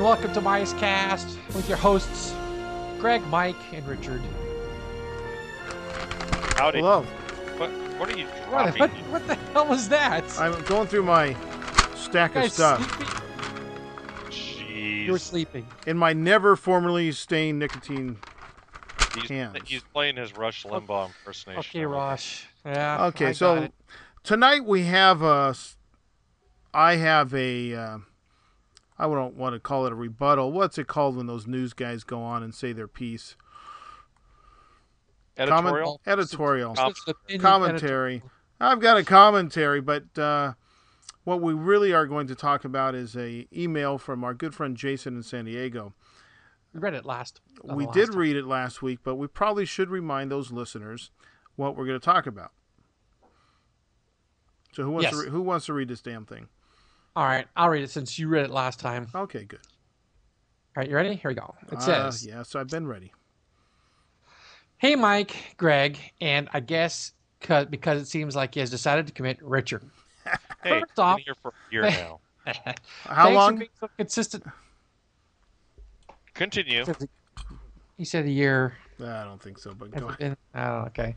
Hello and welcome to Mice Cast with your hosts, Greg, Mike, and Richard. Howdy. Hello. What, what are you dropping? what, what the hell was that? I'm going through my stack of stuff. sleeping? Jeez. You were sleeping. In my never formerly stained nicotine. he's, hands. he's playing his Rush Limbaugh impersonation. Okay, Rush. Yeah. Okay, I so got it. tonight we have a. I have a. Uh, I don't want to call it a rebuttal. What's it called when those news guys go on and say their piece? Comment- Editorial? editorial. Com- It's an commentary. I've got a commentary, but uh, what we really are going to talk about is a email from our good friend Jason in San Diego. We read it last. we last did time. read it last week, but we probably should remind those listeners what we're going to talk about. So who wants Yes. to re- who wants to read this damn thing? All right, I'll read it since you read it last time. Okay, good. All right, you ready? Here we go. It Uh, says, so I've been ready. "Hey, Mike, Greg, and I guess because it seems like he has decided to commit Richard." Hey, First been off- here for a year now. How Thanks For long? being so consistent. Continue. He said a year. I don't think so, but go ahead. been? I don't know. Okay.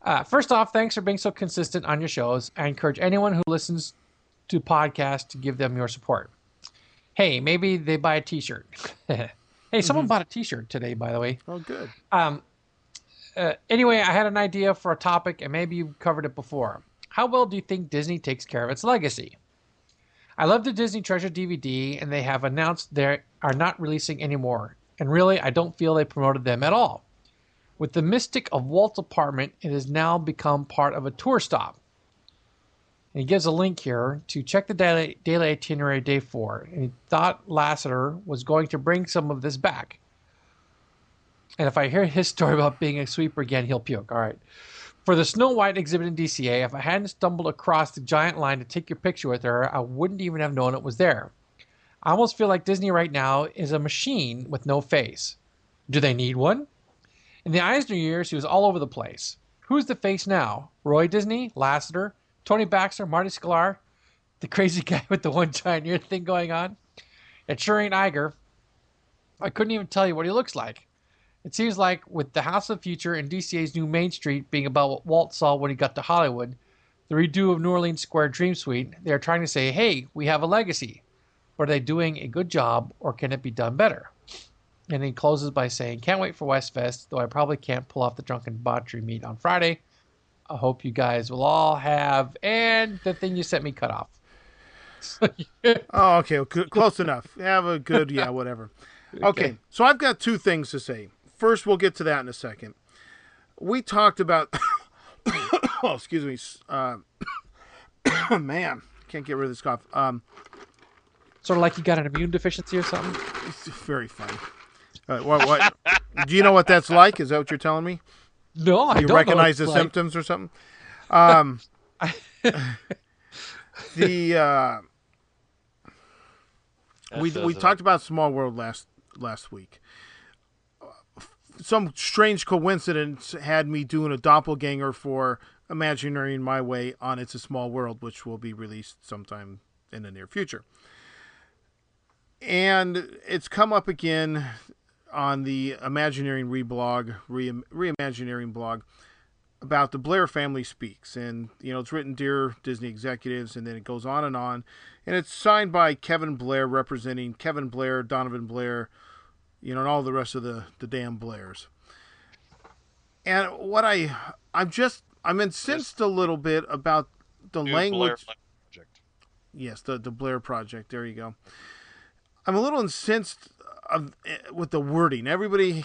Uh, first off, thanks for being so consistent on your shows. I encourage anyone who listens to podcasts to give them your support. Hey, maybe they buy a T-shirt. hey, someone bought a T-shirt today, by the way. Oh, good. Um, uh, anyway, I had an idea for a topic, and maybe you've covered it before. How well do you think Disney takes care of its legacy? I love the Disney Treasure DVD, and they have announced they are not releasing anymore. And really, I don't feel they promoted them at all. With the mystic of Walt's apartment, it has now become part of a tour stop. And he gives a link here to check the daily, daily itinerary day four. And he thought Lasseter was going to bring some of this back. And if I hear his story about being a sweeper again, he'll puke. All right. For the Snow White exhibit in DCA, if I hadn't stumbled across the giant line to take your picture with her, I wouldn't even have known it was there. I almost feel like Disney right now is a machine with no face. Do they need one? In the Eisner years, he was all over the place. Who's the face now? Roy Disney, Lasseter, Tony Baxter, Marty Sklar, the crazy guy with the one giant ear thing going on? and ain't Iger. I couldn't even tell you what he looks like. It seems like with the House of Future and DCA's new Main Street being about what Walt saw when he got to Hollywood, the redo of New Orleans Square Dream Suite, they are trying to say, hey, we have a legacy. But are they doing a good job or can it be done better? And he closes by saying, can't wait for Westfest, though I probably can't pull off the drunken debauchery meet on Friday. I hope you guys will all have, and the thing you sent me cut off. Oh, okay. Close enough. Have a good, yeah, whatever. Okay. Okay. So I've got two things to say. First, we'll get to that in a second. We talked about, oh, excuse me. Uh, man, can't get rid of this cough. Um, sort of like you got an immune deficiency or something. it's very funny. Uh, what, what, do you know what that's like? Is that what you're telling me? No, I You don't know recognize what the like. symptoms or something? Um, the uh, we we talked about Small World last last week. Some strange coincidence had me doing a doppelganger for Imagineering My Way on It's a Small World, which will be released sometime in the near future. And it's come up again on the Imagineering reblog, re, Reimagineering blog, about the Blair family speaks. And, you know, it's written Dear Disney Executives, and then it goes on and on. And it's signed by Kevin Blair, representing Kevin Blair, Donovan Blair, you know, and all the rest of the, the damn Blairs. And what I, I'm just, I'm incensed a little bit about the New language. Blair Project. Yes, the the Blair Project. There you go. I'm a little incensed of, eh, with the wording. Everybody's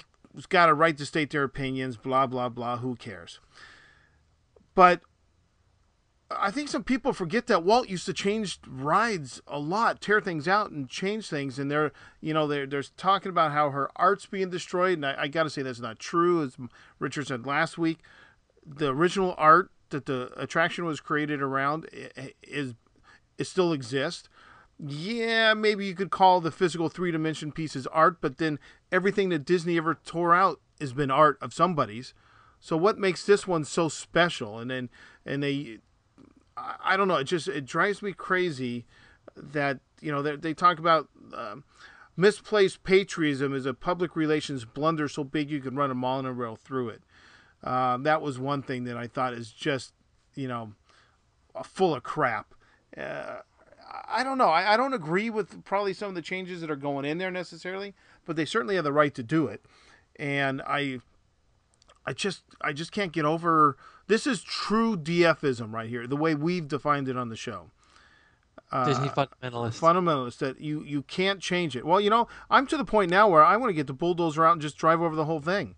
got a right to state their opinions. Blah blah blah. Who cares? But I think some people forget that Walt used to change rides a lot, tear things out, and change things. And they're, you know, they're, they're talking about how her art's being destroyed. And I, I got to say that's not true. As Richard said last week, the original art that the attraction was created around i- is it still exists. Yeah, maybe you could call the physical three dimension pieces art, but then everything that Disney ever tore out has been art of somebody's. So what makes this one so special? And then and they, I, don't know. It just it drives me crazy that you know they, they talk about um, misplaced patriotism is a public relations blunder so big you can run a monorail through it. Um, that was one thing that I thought is just you know full of crap. Uh, I don't know. I, I don't agree with probably some of the changes that are going in there necessarily, but they certainly have the right to do it. And I, I just, I just can't get over. This is true DFism right here, the way we've defined it on the show. Uh, Disney fundamentalist. Fundamentalist that you you can't change it. Well, you know, I'm to the point now where I want to get the bulldozer out and just drive over the whole thing,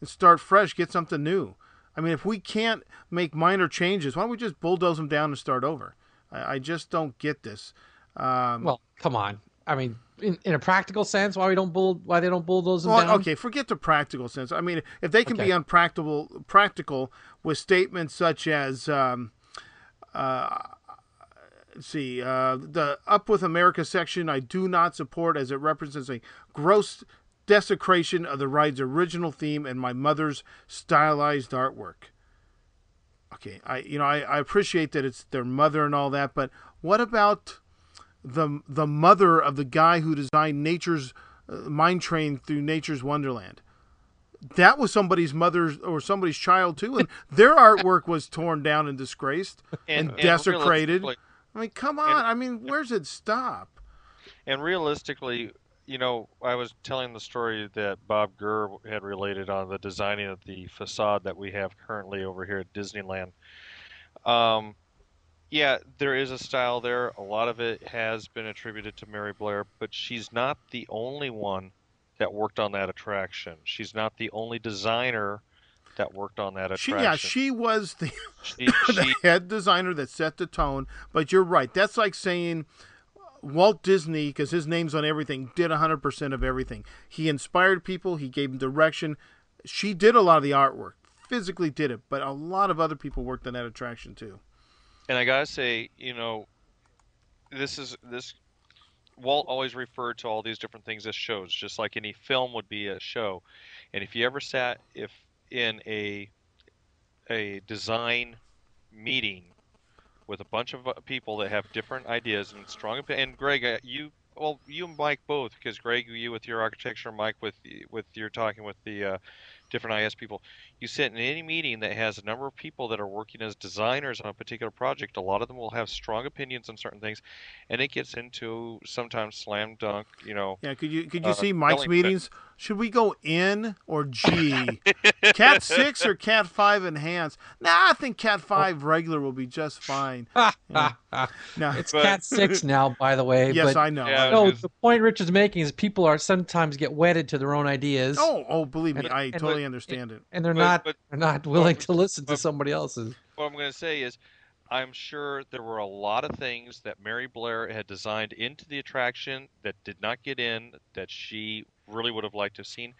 and start fresh, get something new. I mean, if we can't make minor changes, why don't we just bulldoze them down and start over? I, I just don't get this. Um, well, come on. I mean, in, in a practical sense, why we don't bull, why they don't bulldoze them well, down? okay, forget the practical sense. I mean, if they can Okay. be unpractical, practical with statements such as, um, uh, let's see, uh, the Up with America section, I do not support as it represents a gross desecration of the ride's original theme and my mother's stylized artwork. Okay, I you know I, I appreciate that it's their mother and all that, but what about the the mother of the guy who designed Nature's uh, Mine Train through Nature's Wonderland? That was somebody's mother's or somebody's child too, and their artwork was torn down and disgraced and, desecrated. realistically- I mean, come on! I mean, where's it stop? And realistically, you know, I was telling the story that Bob Gurr had related on the designing of the facade that we have currently over here at Disneyland. Um, yeah, there is a style there. A lot of it has been attributed to Mary Blair, but she's not the only one that worked on that attraction. She's not the only designer that worked on that She, attraction. yeah, she was the She, the she, head designer that set the tone. But you're right. That's like saying Walt Disney, because his name's on everything, did 100% of everything. He inspired people, he gave them direction. She did a lot of the artwork, physically did it, but a lot of other people worked on that attraction too. And I gotta say, you know, this is this. Walt always referred to all these different things as shows, just like any film would be a show. And if you ever sat if in a a design meeting with a bunch of uh, people that have different ideas and strong opinion, and Greg, uh, you well, you and Mike both, because Greg, you with your architecture, Mike with with your talking with the uh, different IS people. You sit in any meeting that has a number of people that are working as designers on a particular project. A lot of them will have strong opinions on certain things, and it gets into sometimes slam dunk. You know, Yeah, could you could you Uh, see Mike's meetings? Should we go in or G? cat six or cat five enhanced? Nah, I think cat oh. five regular will be just fine. No, it's But- Cat Six now, by the way. yes, but I know. Yeah, no, Because- the point Richard's making is people are sometimes get wedded to their own ideas. Oh, oh, believe me, And- I and- totally understand it. and they're But- not but- they're not willing to listen to somebody else's. what I'm going to say is, I'm sure there were a lot of things that Mary Blair had designed into the attraction that did not get in that she really would have liked to have seen,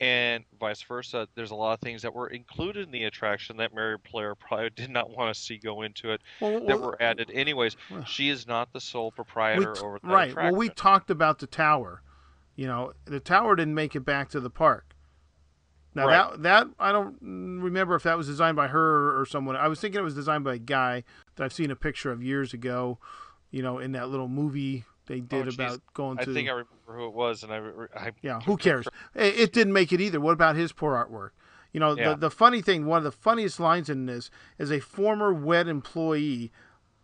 and vice versa. There's a lot of things that were included in the attraction that Mary Blair probably did not want to see go into it Well, that well, were added anyways. well, She is not the sole proprietor t- over that right. attraction. Well, we talked about the tower. You know, the tower didn't make it back to the park. Now Right. that that I don't remember if that was designed by her or someone. I was thinking it was designed by a guy that I've seen a picture of years ago. You know, in that little movie they did geez. about going I to. I think I remember who it was, and I, I Yeah, who cares? It, it didn't make it either. What about his poor artwork? You know, Yeah. the, the funny thing, one of the funniest lines in this is a former WED employee.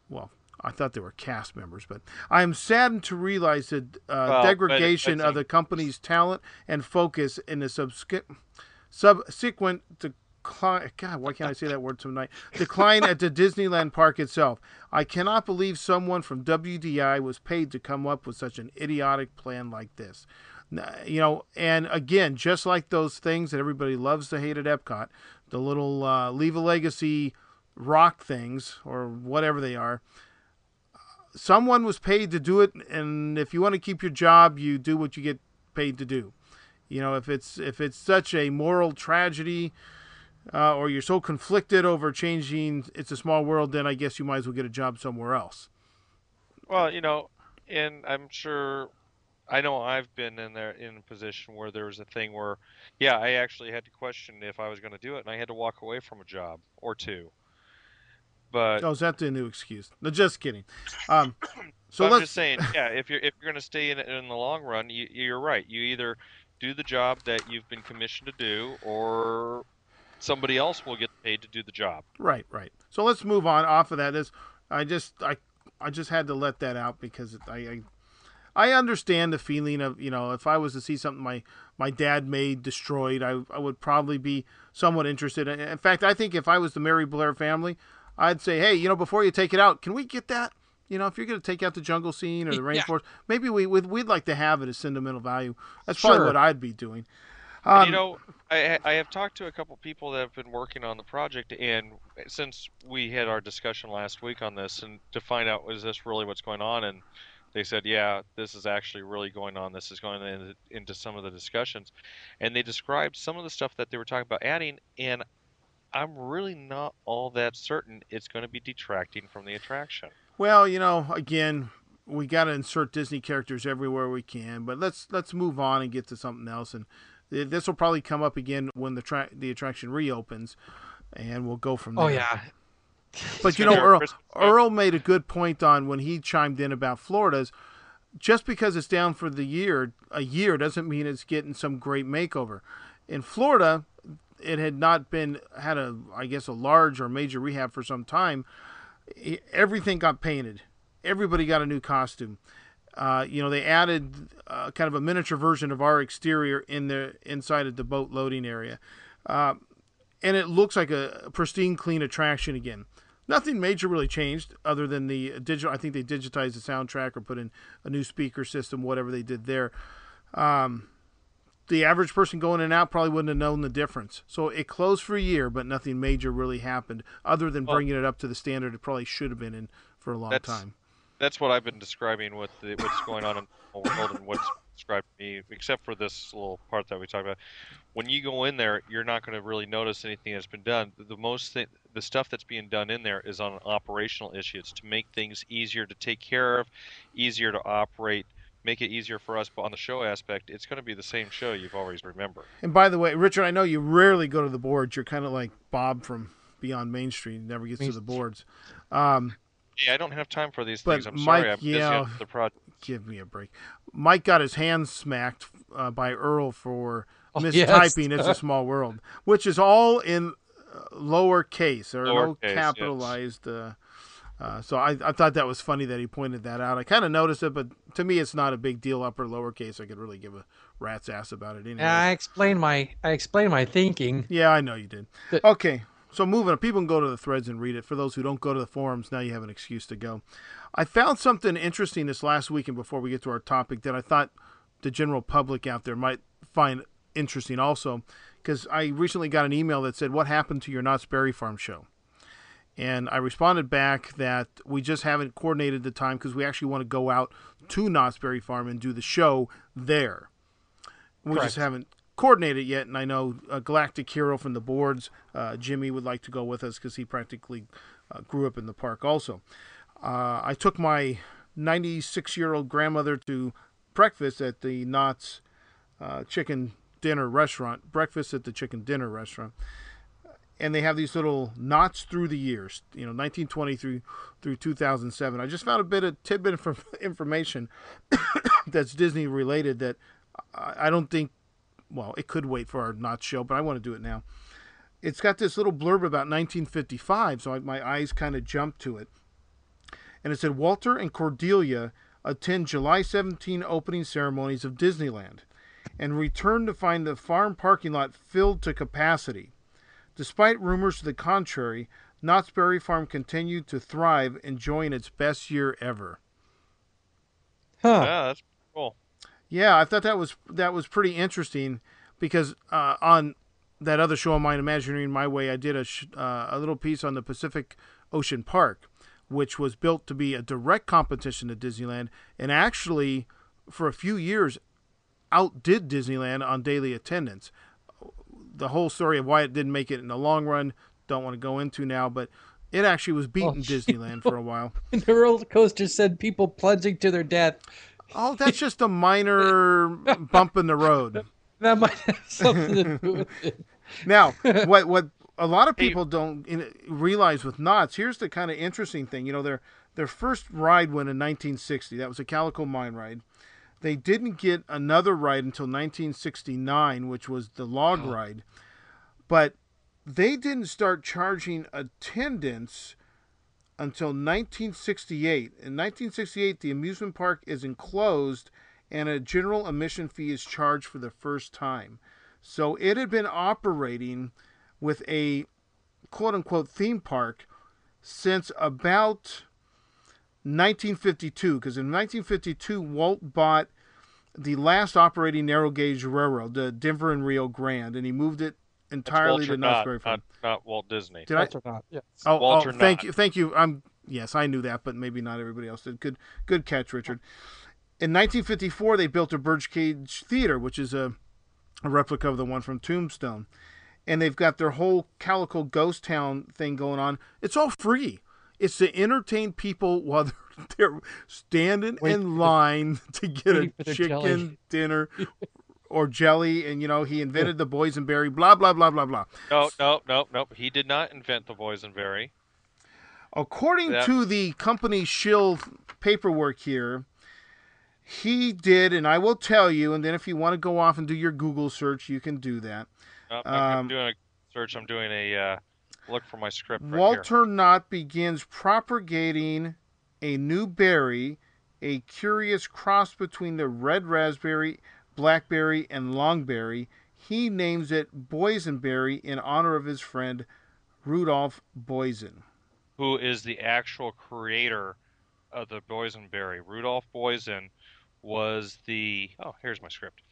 Well, I thought they were cast members, but I am saddened to realize the uh, Well, degradation of the company's talent and focus in the subsequent decline. God, why can't I say that word tonight? Decline at the Disneyland park itself. I cannot believe someone from WDI was paid to come up with such an idiotic plan like this. You know, and again, just like those things that everybody loves to hate at Epcot, the little uh, leave a legacy rock things or whatever they are. Someone was paid to do it, and if you want to keep your job, you do what you get paid to do. You know, if it's if it's such a moral tragedy, uh, or you're so conflicted over changing "It's a Small World," then I guess you might as well get a job somewhere else. Well, you know, and I'm sure I know I've been in there in a position where there was a thing where, yeah, I actually had to question if I was going to do it, and I had to walk away from a job or two. But Oh, is that the new excuse? No, just kidding. Um, so I'm just saying, yeah, if you're if you're going to stay in it in the long run, you, you're right. You either do the job that you've been commissioned to do, or somebody else will get paid to do the job. Right, right. So let's move on off of that. Is I just I I just had to let that out because I, I I understand the feeling of you know if I was to see something my my dad made destroyed, I I would probably be somewhat interested. In in fact, I think if I was the Mary Blair family, I'd say, hey, you know, before you take it out, can we get that? You know, if you're going to take out the jungle scene or the Yeah. rainforest, maybe we we'd, we'd like to have it as sentimental value. That's probably what I'd be doing. And, Um, you know, I I have talked to a couple people that have been working on the project, and since we had our discussion last week on this, and to find out is this really what's going on, and they said, yeah, this is actually really going on. This is going in, into some of the discussions, and they described some of the stuff that they were talking about adding, and I'm really not all that certain it's going to be detracting from the attraction. Well, you know, again, we got to insert Disney characters everywhere we can, but let's let's move on and get to something else. And this will probably come up again when the tra- the attraction reopens, and we'll go from there. Oh yeah. But you know, Earl, Earl made a good point on when he chimed in about Florida's. Just because it's down for the year, a year doesn't mean it's getting some great makeover. In Florida, it had not been had a, I guess, a large or major rehab for some time. Everything got painted. Everybody got a new costume. Uh, you know, they added uh, kind of a miniature version of our exterior in the inside of the boat loading area Uh, and it looks like a pristine, clean attraction again. Nothing major really changed other than the digital. I think they digitized the soundtrack or put in a new speaker system, whatever they did there. Um, the average person going in and out probably wouldn't have known the difference. So it closed for a year, but nothing major really happened other than Well- bringing it up to the standard it probably should have been in for a long time. That's what I've been describing with the, what's going on in the world and what's described to me, except for this little part that we talked about. When you go in there, you're not going to really notice anything that's been done. The most thing, the stuff that's being done in there is on an operational issues to make things easier to take care of, easier to operate, make it easier for us. But on the show aspect, it's going to be the same show you've always remembered. And by the way, Richard, I know you rarely go to the boards. You're kind of like Bob from Beyond Main Street. Never gets to the boards. Um, Yeah, I don't have time for these But things. I'm Mike, sorry. I'm busy yeah. the project. give me a break. Mike got his hands smacked uh, by Earl for Oh, mistyping yes. "It's a Small World," which is all in uh, lower case or no yes. capitalized. Uh, uh, so I, I thought that was funny that he pointed that out. I kind of noticed it, but to me, it's not a big deal. Upper lowercase, I could really give a rat's ass about it anyway. Yeah, I explained my I explained my thinking. Yeah, I know you did. The- Okay, so moving on. People can go to the threads and read it. For those who don't go to the forums, now you have an excuse to go. I found something interesting this last weekend before we get to our topic that I thought the general public out there might find interesting also, because I recently got an email that said, What happened to your Knott's Berry Farm show? And I responded back that we just haven't coordinated the time because we actually want to go out to Knott's Berry Farm and do the show there. We just Correct. Haven't coordinated yet, and I know uh, Galactic Hero from the boards, uh, Jimmy would like to go with us because he practically uh, grew up in the park. Also, uh, I took my 96 year old grandmother to breakfast at the Knott's uh, Chicken Dinner Restaurant. Breakfast at the Chicken Dinner Restaurant, and they have these little knots through the years. You know, 1920 through through 2007. I just found a bit of tidbit of information that's Disney related that I don't think well, it could wait for our not show, but I want to do it now. It's got this little blurb about 1955, so I, my eyes kind of jumped to it. And it said Walter and Cordelia attend July 17 opening ceremonies of Disneyland and return to find the farm parking lot filled to capacity. Despite rumors to the contrary, Knott's Berry Farm continued to thrive, enjoying its best year ever. Huh. Yeah, that's cool. Yeah, I thought that was that was pretty interesting because uh, on that other show of mine, Imagineering My Way, I did a sh- uh, a little piece on the Pacific Ocean Park, which was built to be a direct competition to Disneyland, and actually, for a few years, outdid Disneyland on daily attendance. The whole story of why it didn't make it in the long run, don't want to go into now, but it actually was beating Oh, Disneyland for a while. the roller coaster said people plunging to their death. Oh, that's just a minor bump in the road. That might have something to do with it. Now, what what a lot of people don't realize with knots. Here's the kind of interesting thing. You know, their their first ride went in 1960. That was a Calico Mine ride. They didn't get another ride until 1969, which was the log oh. ride. But they didn't start charging attendance until 1968. In 1968, the amusement park is enclosed and a general admission fee is charged for the first time. So it had been operating with a quote unquote theme park since about 1952. Because in 1952, Walt bought the last operating narrow gauge railroad, the Denver and Rio Grande, and he moved it entirely Walter to Knott's Knott, Berry Farm. not, not Walt Disney. Did I? Walter Knott, yes. Oh, oh Walter oh, thank Knott. you, thank you. I'm yes, I knew that, but maybe not everybody else did. Good, good catch, Richard. In 1954, they built a birdcage theater, which is a, a replica of the one from Tombstone, and they've got their whole Calico Ghost Town thing going on. It's all free. It's to entertain people while they're, they're standing Wait- in line to get a chicken jelly. dinner. Or jelly, and you know he invented the boysenberry. Blah blah blah blah blah. No, no, no, no. He did not invent the boysenberry. According That- to the company shill paperwork here, he did, and I will tell you, and then if you want to go off and do your Google search, you can do that. No, I'm Um, doing a search. I'm doing a uh, look for my script right here. Walter Knott begins propagating a new berry, a curious cross between the red raspberry, blackberry, and loganberry. He names it boysenberry in honor of his friend Rudolph Boysen. who is the actual creator of the boysenberry. Rudolph Boysen was the oh here's my script.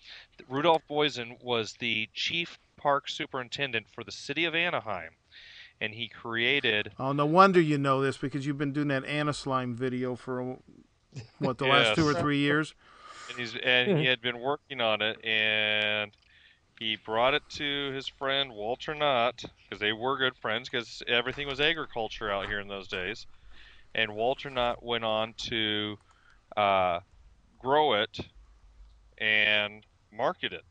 Rudolph Boysen was the chief park superintendent for the city of Anaheim, and he created Oh, no wonder you know this because you've been doing that Anna Slime video for what the last two or three years. And he's and he had been working on it and he brought it to his friend Walter Knott because they were good friends because everything was agriculture out here in those days. And Walter Knott went on to uh, grow it and market it.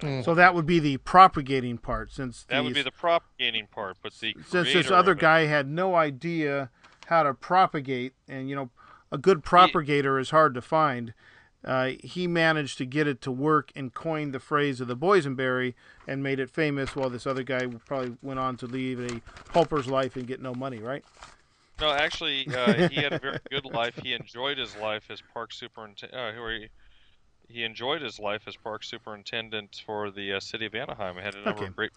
And Mm. So that would be the propagating part, since that would be the propagating part but the since this other of it- guy had no idea how to propagate, and you know, a good propagator is hard to find. Uh, he managed to get it to work and coined the phrase of the boysenberry and made it famous. While this other guy probably went on to lead a pauper's life and get no money, right? No, actually, uh, he had a very good life. He enjoyed his life as park superintendent. Uh, he, he enjoyed his life as park superintendent for the uh, city of Anaheim. He had a number Okay. of great.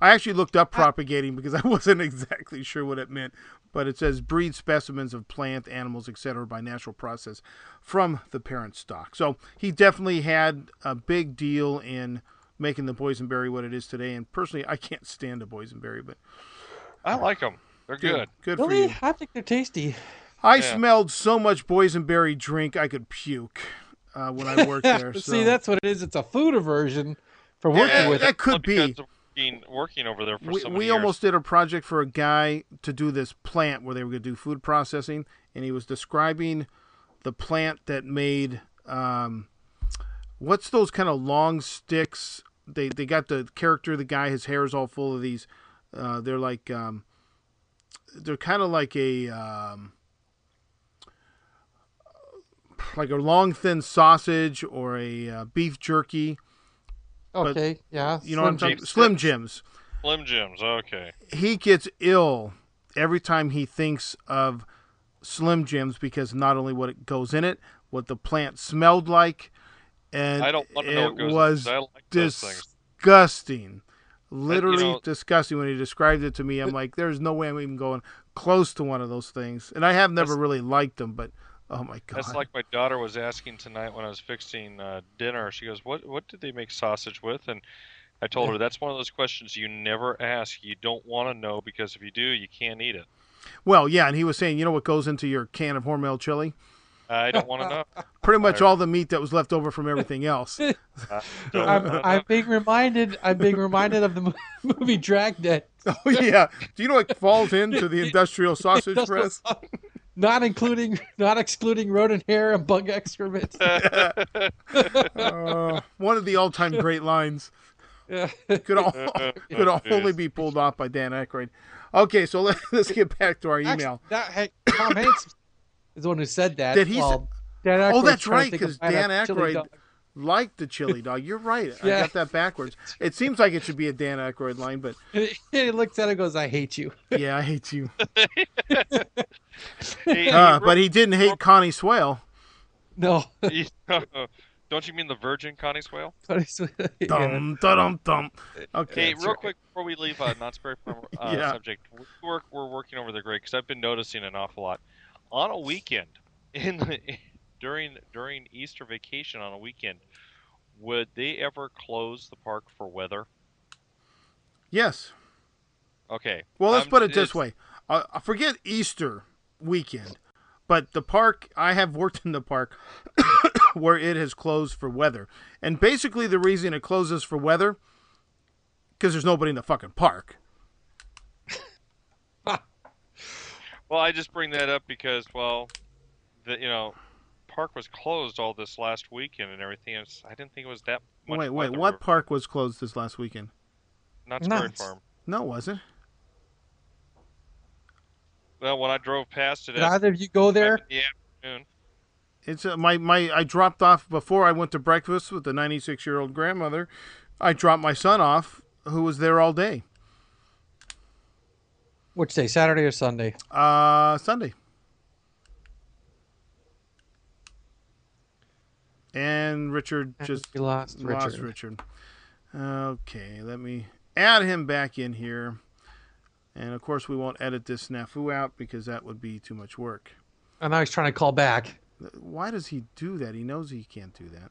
I actually looked up propagating because I wasn't exactly sure what it meant, but it says breed specimens of plant, animals, etc. by natural process from the parent stock. So he definitely had a big deal in making the boysenberry what it is today. And personally, I can't stand a boysenberry, but I like them. They're good. Good for Really? you. I think they're tasty. I Yeah. smelled so much boysenberry drink I could puke uh, when I worked there. so. See, that's what it is. It's a food aversion for working Yeah, with that it. could Well, be. Working, working over there for we, so many we years. almost did a project for a guy to do this plant where they were going to do food processing, and he was describing the plant that made um, what's those kind of long sticks. They they got the character of the guy. His hair is all full of these. Uh, they're like um, they're kind of like a um, like a long thin sausage or a uh, beef jerky. Okay, yeah. You know what I'm Slim talking? Jim Slim. Jims. Slim Jims. Okay. he gets ill every time he thinks of Slim Jims because not only what it goes in it, what the plant smelled like, and I don't want to it know what goes. in, was 'cause I like those things. disgusting. Literally know- disgusting. When he described it to me, I'm like, "There's no way I'm even going close to one of those things." And I have never really liked them, but oh my god, That's like my daughter was asking tonight when I was fixing uh, dinner. She goes, "What what did they make sausage with?" And I told her that's one of those questions you never ask. You don't want to know because if you do, you can't eat it. well, yeah. And he was saying, you know what goes into your can of Hormel chili? I don't want to know. Pretty much all the meat that was left over from everything else. I don't I'm, I'm being reminded. I'm being reminded of the mo- movie Dragnet. Oh yeah. Do you know what falls into the industrial sausage press? Not including, not excluding rodent hair and bug excrement. Uh, one of the all-time great lines. Yeah. Could all, could only be pulled off by Dan Aykroyd. Okay, so let, let's get back to our Actually, email. that hey, Tom Hanks is the one who said that. Did he while Dan Oh, that's right, think of 'cause buying a Dan chili Aykroyd- dog. Like the chili dog. You're right. I got that backwards. It seems like it should be a Dan Aykroyd line, but he looks at it and goes, "I hate you." yeah, I hate you. Hey, Uh, he but he didn't hate Connie Swail. No. Don't you mean the Virgin Connie Swail? Yeah. Dum dum dum. Okay. Hey, real right. quick before we leave uh, Knott's Berry Farm uh, Yeah. subject, we work, we're working over the grade because I've been noticing an awful lot. On a weekend, in the, during during Easter vacation on a weekend, would they ever close the park for weather? Yes. Okay. Well, let's um, put it this way. Uh, forget Easter weekend, but the park, I have worked in the park where it has closed for weather. And basically, the reason it closes for weather, because there's nobody in the fucking park. Well, I just bring that up because, well, the you know, park was closed all this last weekend and everything. It's, I didn't think it was that much. wait, wait, what park was closed this last weekend? Knott's Berry Farm. No, wasn't. Well, when I drove past it, Did either of you go there? Yeah, afternoon. It's uh, my my. I dropped off before I went to breakfast with the 96 year old grandmother. I dropped my son off, who was there all day. Which day, Saturday or Sunday? Uh, Sunday. And Richard And just we lost Richard. lost Richard. Okay, let me add him back in here. And of course, we won't edit this snafu out because that would be too much work. And now he's trying to call back. Why does he do that? He knows he can't do that.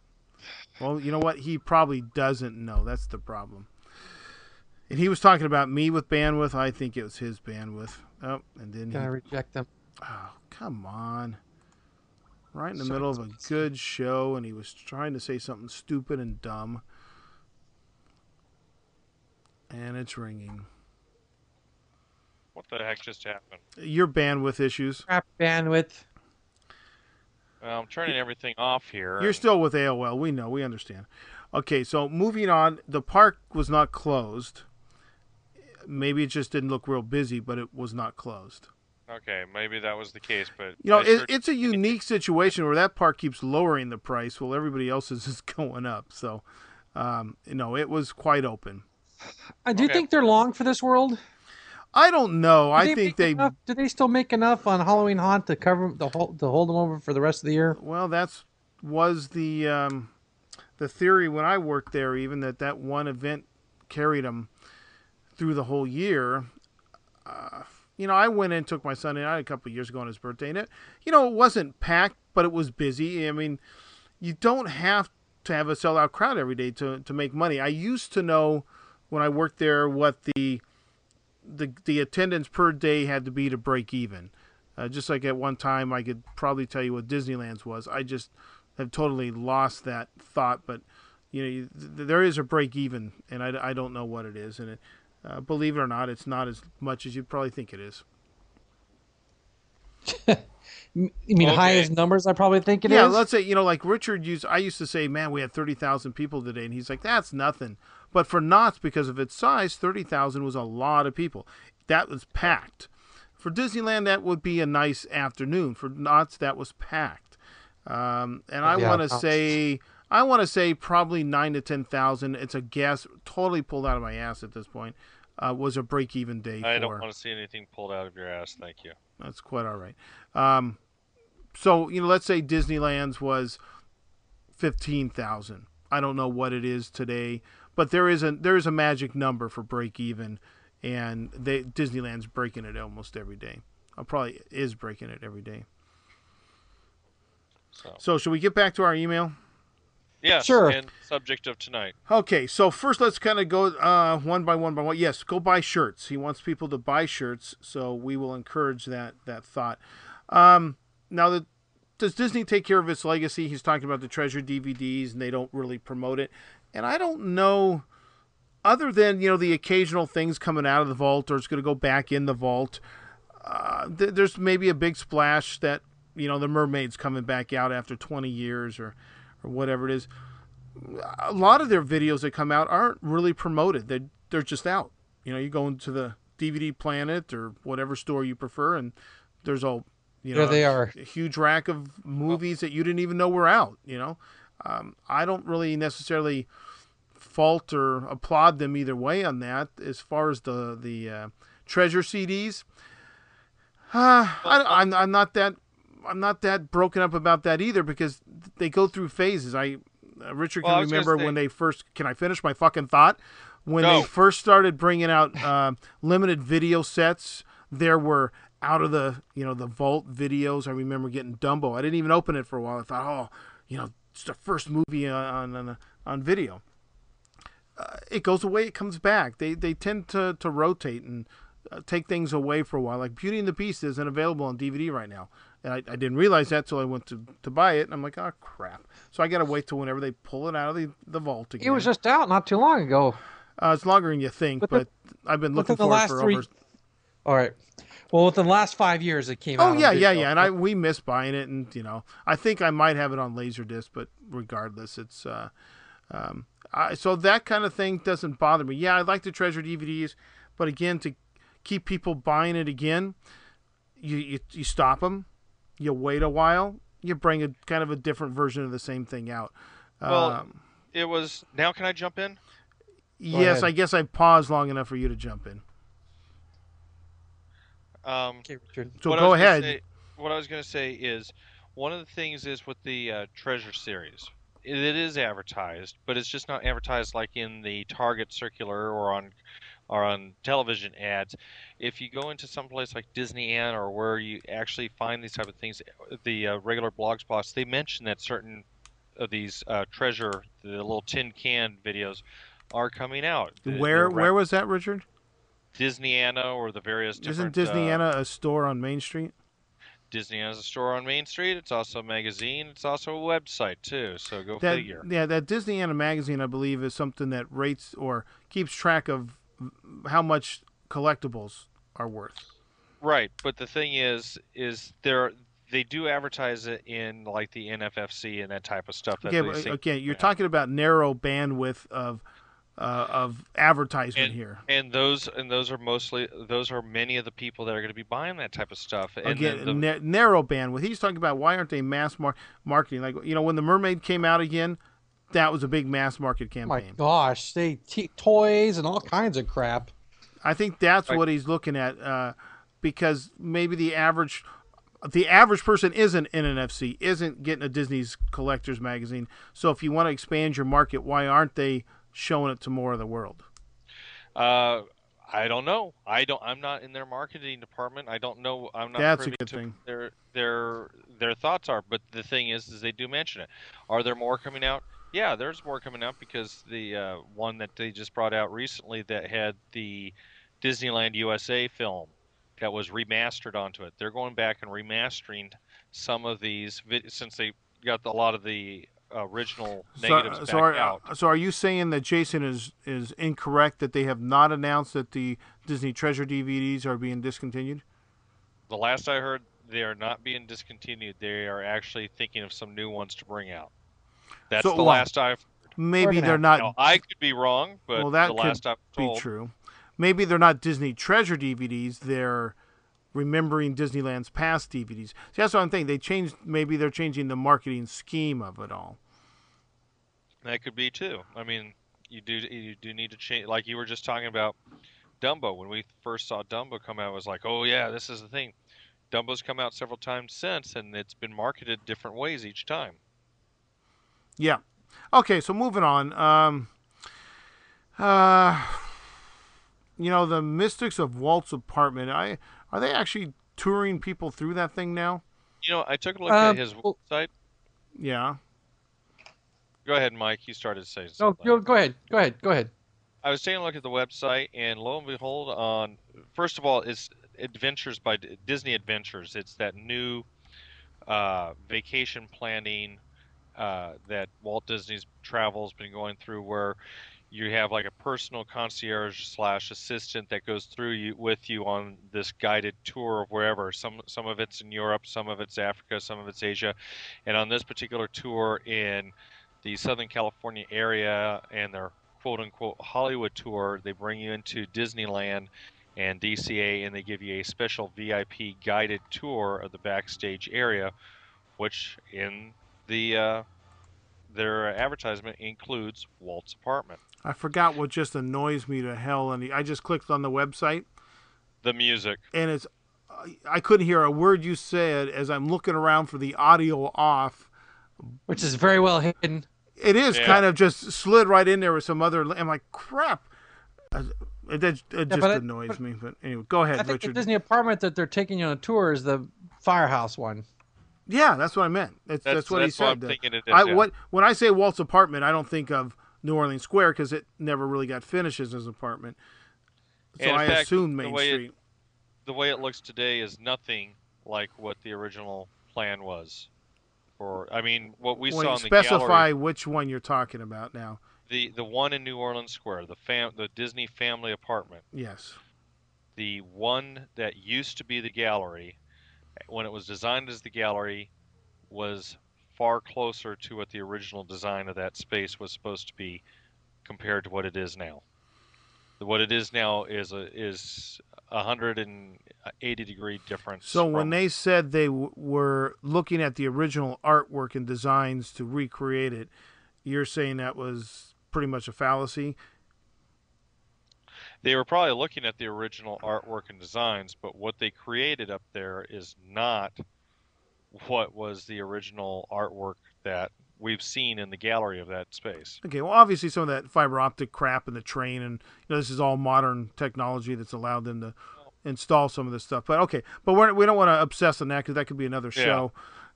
Well, you know what? He probably doesn't know. That's the problem. And he was talking about me with bandwidth. I think it was his bandwidth. Oh, and then he Gonna reject them. Oh, come on. Right in the So middle of a good show, and he was trying to say something stupid and dumb. And it's ringing. What the heck just happened? Your bandwidth issues. Crap bandwidth. Well, I'm turning everything off here. You're and- still with AOL. We know. We understand. Okay, so moving on. The park was not closed. Maybe it just didn't look real busy, but it was not closed. Okay, maybe that was the case, but You know, it, sure- it's a unique situation where that park keeps lowering the price while everybody else's is going up. So, um, you know, it was quite open. I do Okay. think they're long for this world. I don't know. Do I they think they enough- do they still make enough on Halloween Haunt to cover the whole to hold them over for the rest of the year? Well, that's was the um, the theory when I worked there. Even that that one event carried them through the whole year. Uh, you know, I went in, took my son in a couple years ago on his birthday, and it, you know, it wasn't packed, but it was busy. I mean, you don't have to have a sellout crowd every day to to make money. I used to know when I worked there what the the the attendance per day had to be to break even. Uh, just like at one time, I could probably tell you what Disneyland's was. I just have totally lost that thought. But you know, you, th- there is a break even, and I, I don't know what it is. And it, uh, believe it or not, it's not as much as you'd probably think it is. You mean Okay. highest numbers? I probably think it is. yeah, let's say you know, like Richard used. I used to say, "Man, we had thirty thousand people today," and he's like, "That's nothing." But for Knott's, because of its size, thirty thousand was a lot of people. That was packed. For Disneyland, that would be a nice afternoon. For Knott's, that was packed. Um, and I Yeah, want to say, I want to say probably nine to ten thousand. It's a guess, totally pulled out of my ass at this point. Uh, was a break-even day I for. don't want to see anything pulled out of your ass. Thank you. That's quite all right. Um, so you know, let's say Disneyland's was fifteen thousand. I don't know what it is today, but there is a there is a magic number for break even, and they Disneyland's breaking it almost every day. Uh, probably is breaking it every day. So So should we get back to our email? Yes, Sure. and subject of tonight. Okay, so first let's kind of go uh, one by one by one. Yes, go buy shirts. He wants people to buy shirts, so we will encourage that that thought. Um, now, the, does Disney take care of its legacy? He's talking about the treasure DVDs, and they don't really promote it. And I don't know, other than you know the occasional things coming out of the vault, or it's going to go back in the vault. Uh, th- there's maybe a big splash that you know the mermaids coming back out after 20 years, or or whatever it is a lot of their videos that come out aren't really promoted. They they're just out. You know, you go into the DVD Planet or whatever store you prefer, and there's a you know There they are. a huge rack of movies that you didn't even know were out. You know, um, I don't really necessarily fault or applaud them either way on that. As far as the the uh, treasure CDs, uh, I, I'm I'm not that I'm not that broken up about that either because they go through phases. I uh, Richard Well, I can was remember when they first. Can I finish my fucking thought? When No. they first started bringing out uh, limited video sets, there were out of the you know the vault videos. I remember getting Dumbo. I didn't even open it for a while. I thought, oh, you know, it's the first movie on on, on video. Uh, it goes away. It comes back. They they tend to to rotate and uh, take things away for a while. Like Beauty and the Beast isn't available on DVD right now. And I, I didn't realize that till I went to, to buy it, and I'm like, oh crap! So I got to wait till whenever they pull it out of the, the vault again. It was just out not too long ago. uh, it's longer than you think, But but, the- I've been looking for it for three- over. All right. Well, within the last five years, it came out. Oh yeah, yeah, yeah. And I we missed buying it, and you know, I think I might have it on Laserdisc, but regardless, it's uh, um, I, so that kind of thing doesn't bother me. Yeah, I like the treasure DVDs, but again, to keep people buying it again, you you, you stop them, you wait a while, you bring a kind of a different version of the same thing out. Well, um, It was. Now can I jump in? yes, ahead. I guess I paused long enough for you to jump in. Um, Okay, Richard. So what go ahead. say- what I was going to say is one of the things is with the uh, Treasure series, it, it is advertised, but it's just not advertised like in the Target circular or on or on television ads. If you go into some place like Disneyana or where you actually find these type of things, the uh, regular blog spots, they mention that certain of these uh, treasure, the little tin can videos, are coming out. Where where was that, Richard? Disneyana or the various Isn't different uh, Disneyana a store on Main Street? Disney has a store on Main Street. It's also a magazine. It's also a website too. So go that figure. yeah that Disneyana magazine I believe is something that rates or keeps track of how much collectibles are worth. Right, but the thing is, is there they do advertise it in like the NFFC and that type of stuff. That Okay, but, okay, you're yeah. talking about narrow bandwidth of uh, of advertisement And- here. and those and those are mostly those are many of the people that are going to be buying that type of stuff. And Again, the, na- narrow bandwidth. He's talking about why aren't they mass mar- marketing? Like you know, when the Mermaid came out again, that was a big mass market Oh my campaign. gosh, they t- toys and all kinds of crap. I think that's Like- what he's looking at uh, because maybe the average the average person isn't in an FC, isn't getting a Disney's collectors magazine. So if you want to expand your market, why aren't they showing it to more of the world? uh, I don't know. I don't. I'm not in their marketing department. I don't know. I'm not. That's a good thing. Their their their thoughts are. But the thing is, is they do mention it. Are there more coming out? Yeah, there's more coming out because the uh, one that they just brought out recently that had the Disneyland USA film that was remastered onto it. They're going back and remastering some of these since they got a lot of the original negatives so, back so are, out. so are you saying that Jason is is incorrect that they have not announced that the Disney Treasure DVDs are being discontinued? The last I heard, they are not being discontinued. They are actually thinking of some new ones to bring out. That's So the what? last I've. heard. Maybe they're not Now, I could be wrong, but Well, that the could last I've be true. Maybe they're not Disney Treasure DVDs. They're remembering Disneyland's past DVDs. See, that's what I'm thinking. They changed. Maybe they're changing the marketing scheme of it all. that could be too. I mean, you do you do need to change. Like you were just talking about Dumbo. When we first saw Dumbo come out, it was like, oh yeah, this is the thing. Dumbo's come out several times since, and it's been marketed different ways each time. Yeah. Okay, so moving on. Um, uh, you know the Mystics of Walt's apartment. I are they actually touring people through that thing now? You know, I took a look Um, at his well- website. Yeah. Go ahead, Mike. You started to say No, something. go, go ahead. Go ahead. Go ahead. I was taking a look at the website, and lo and behold, on first of all, it's Adventures by Disney Adventures. It's that new uh, vacation planning uh, that Walt Disney's Travel's been going through, where you have like a personal concierge slash assistant that goes through you with you on this guided tour of wherever. Some some of it's in Europe, some of it's Africa, some of it's Asia, and on this particular tour in the Southern California area and their quote unquote Hollywood tour, they bring you into Disneyland and DCA and they give you a special VIP guided tour of the backstage area, which in the uh, their advertisement includes Walt's apartment. I forgot what just annoys me to hell, and I just clicked on the website, The music. and it's I couldn't hear a word you said as I'm looking around for the audio off. which is very well hidden. It is Yeah. kind of just slid right in there with some other. I'm like, crap. Uh, It, it, it just but it- annoys but- me. But anyway, go ahead, I think the Disney apartment that they're taking you on a tour is the firehouse one. Yeah, that's what I meant. That's, that's, That's, what he that's said. I'm thinking it is. I, yeah. what when I say Walt's apartment, I don't think of New Orleans Square because it never really got finished as his apartment. So I fact, assume the Main it- Street. the way it looks today is nothing like what the original plan was. For I mean, what we Wait, saw in the specify gallery, which one you're talking about now. the the one in New Orleans Square, the fam, the Disney family apartment, Yes. the one that used to be the gallery, when it was designed as the gallery, was far closer to what the original design of that space was supposed to be, compared to what it is now. What it is now is a is a hundred and eighty degree difference. So when they said they w- were looking at the original artwork and designs to recreate it, you're saying that was pretty much a fallacy. They were probably looking at the original artwork and designs, but what they created up there is not what was the original artwork that we've seen in the gallery of that space. Okay, well, obviously some of that fiber optic crap in the train, and you know this is all modern technology that's allowed them to install some of this stuff. But okay, but we're, we don't want to obsess on that because that could be another show.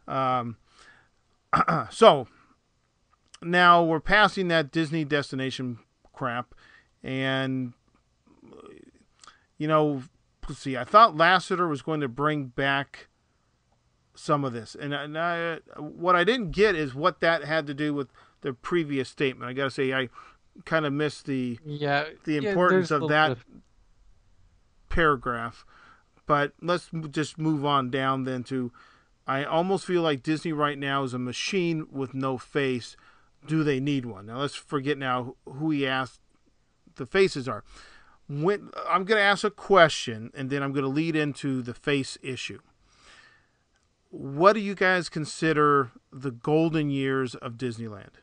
Yeah. show. Um, so now we're passing that Disney destination crap, and you know, let's see. I thought Lasseter was going to bring back some of this, and, and I, what I didn't get is what that had to do with the previous statement. I got to say, I kind of missed the Yeah, the importance a of that paragraph. But let's just move on down then to. I almost feel like Disney right now is a machine with no face. Do they need one? Now let's forget now who he asked the faces are. When I'm going to ask a question and then I'm going to lead into the face issue. What do you guys consider the golden years of Disneyland?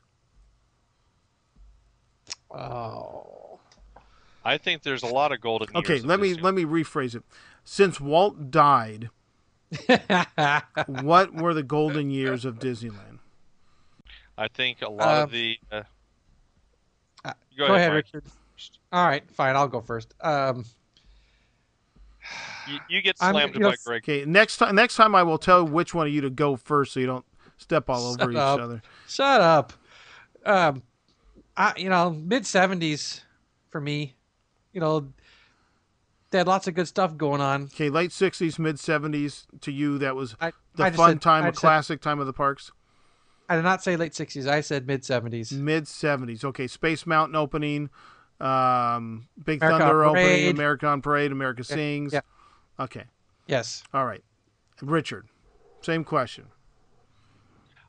Oh, I think there's a lot of golden years. Okay, let me Disney. let me rephrase it. Since Walt died, what were the golden years of Disneyland? I think a lot Um, of the. Uh, uh, go, go ahead, Mike. Richard. All right, fine. I'll go first. Um, You, you get I'm- slammed you know, by Greg. Okay, next time next time I will tell which one of you to go first, so you don't step all over Shut each other. shut up. Um, I you know mid seventies for me. You know, they had lots of good stuff going on. Okay, late '60s, mid '70s. To you, that was I the I fun said- time, a just said- classic time of the parks. I did not say late sixties. I said mid seventies. Mid '70s. Okay, Space Mountain opening, um, Big America Thunder on opening, Parade. America on Parade, America Sings. yeah. Okay, Yes. all right. Richard, same question.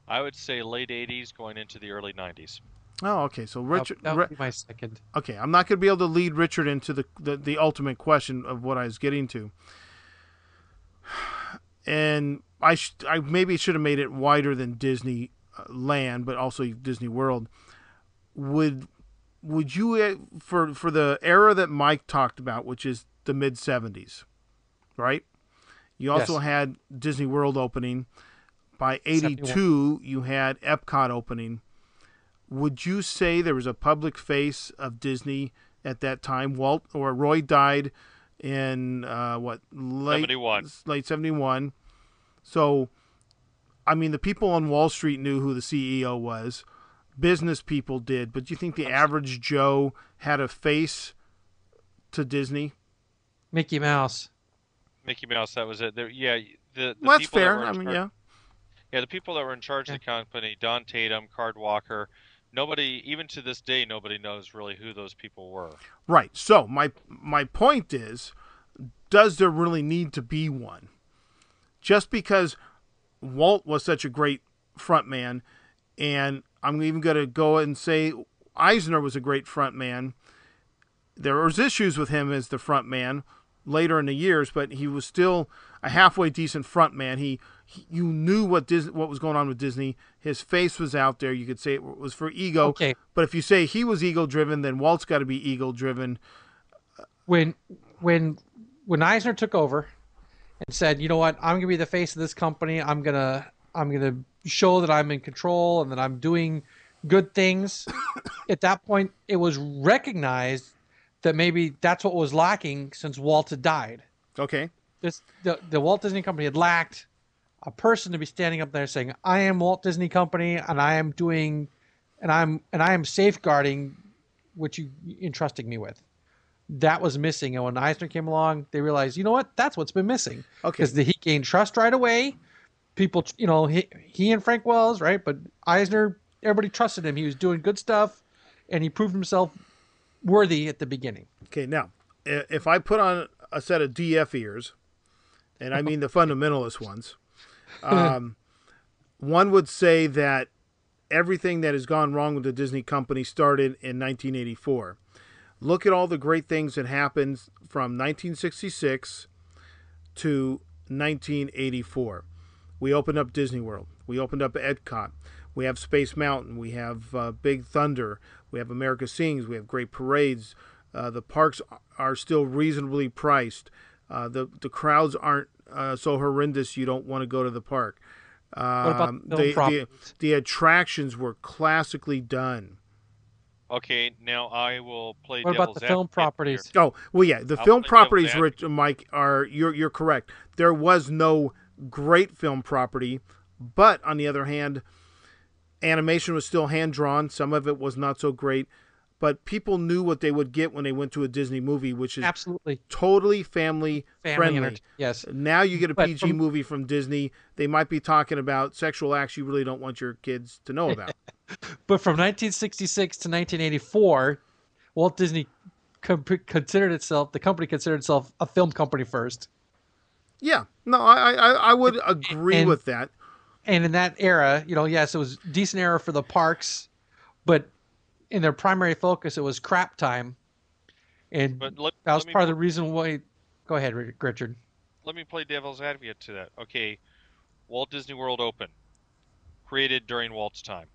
I would say late 80s going into the early 90s. Oh, okay. So That- Richard, that would be my second. okay, I'm not going to be able to lead Richard into the, the the ultimate question of what I was getting to. And I sh- I maybe should have made it wider than Disney uh, Land, but also Disney World. Would would you uh, for for the era that Mike talked about, which is the mid 70s, right? You also Yes. had Disney World opening. By 82, you had Epcot opening. Would you say there was a public face of Disney at that time? Walt or Roy died in uh, what late 71. late 71. So, I mean, the people on Wall Street knew who the CEO was. Business people did, but do you think the average Joe had a face to Disney? Mickey Mouse. Mickey Mouse, that was it. There, yeah, the, the Well, that's people that fair. were in I mean, charge- yeah. Yeah, the people that were in charge of the company, Don Tatum, Card Walker, nobody, even to this day, nobody knows really who those people were. Right. So my my point is, does there really need to be one? Just because Walt was such a great front man, and I'm even going to go and say Eisner was a great front man. There was issues with him as the front man later in the years, but he was still a halfway decent front man. He, he you knew what Disney, what was going on with Disney. His face was out there. You could say it was for ego. Okay. But if you say he was ego driven, then Walt's got to be ego driven. when when when Eisner took over and said, "You know what? I'm going to be the face of this company. I'm going to I'm going to show that I'm in control and that I'm doing good things." At that point, it was recognized that maybe that's what was lacking since Walt had died. Okay. This the, the Walt Disney Company had lacked a person to be standing up there saying, "I am Walt Disney Company and I am doing and I'm and I am safeguarding what you entrusting me with." That was missing, and when Eisner came along, they realized, you know what? That's what's been missing. Okay. Because he gained trust right away. People, you know, he, he and Frank Wells, right? But Eisner, everybody trusted him. He was doing good stuff, and he proved himself worthy at the beginning. Okay, now if I put on a set of DF ears, and I mean the fundamentalist ones, um, one would say that everything that has gone wrong with the Disney company started in 1984. Look at all the great things that happened from 1966 to 1984. We opened up Disney World. We opened up Epcot. We have Space Mountain. We have uh, Big Thunder. We have America Sings. We have great parades. Uh, the parks are still reasonably priced. Uh, the the crowds aren't uh, so horrendous you don't want to go to the park. Um, about film the, the, properties? the attractions were classically done. Okay, now I will play. What about the film advocate here. properties? Oh well, yeah. The I'll film properties, advocate. Rich, Mike, are you're you're correct. There was no great film property, but on the other hand, animation was still hand drawn. Some of it was not so great, but people knew what they would get when they went to a Disney movie, which is Absolutely, totally family, family friendly. enter- Yes, Now you get a But PG from- movie from Disney. They might be talking about sexual acts you really don't want your kids to know about. but from 1966 to 1984, Walt Disney com- considered itself the company considered itself a film company first. Yeah, no, I I, I would agree And- with that. and in that era, you know, yes, it was decent era for the parks, but in their primary focus, it was crap time, and But let, that was let me part of the reason why. Go ahead, Richard. let me play devil's advocate to that. Okay, Walt Disney World open, created during Walt's time.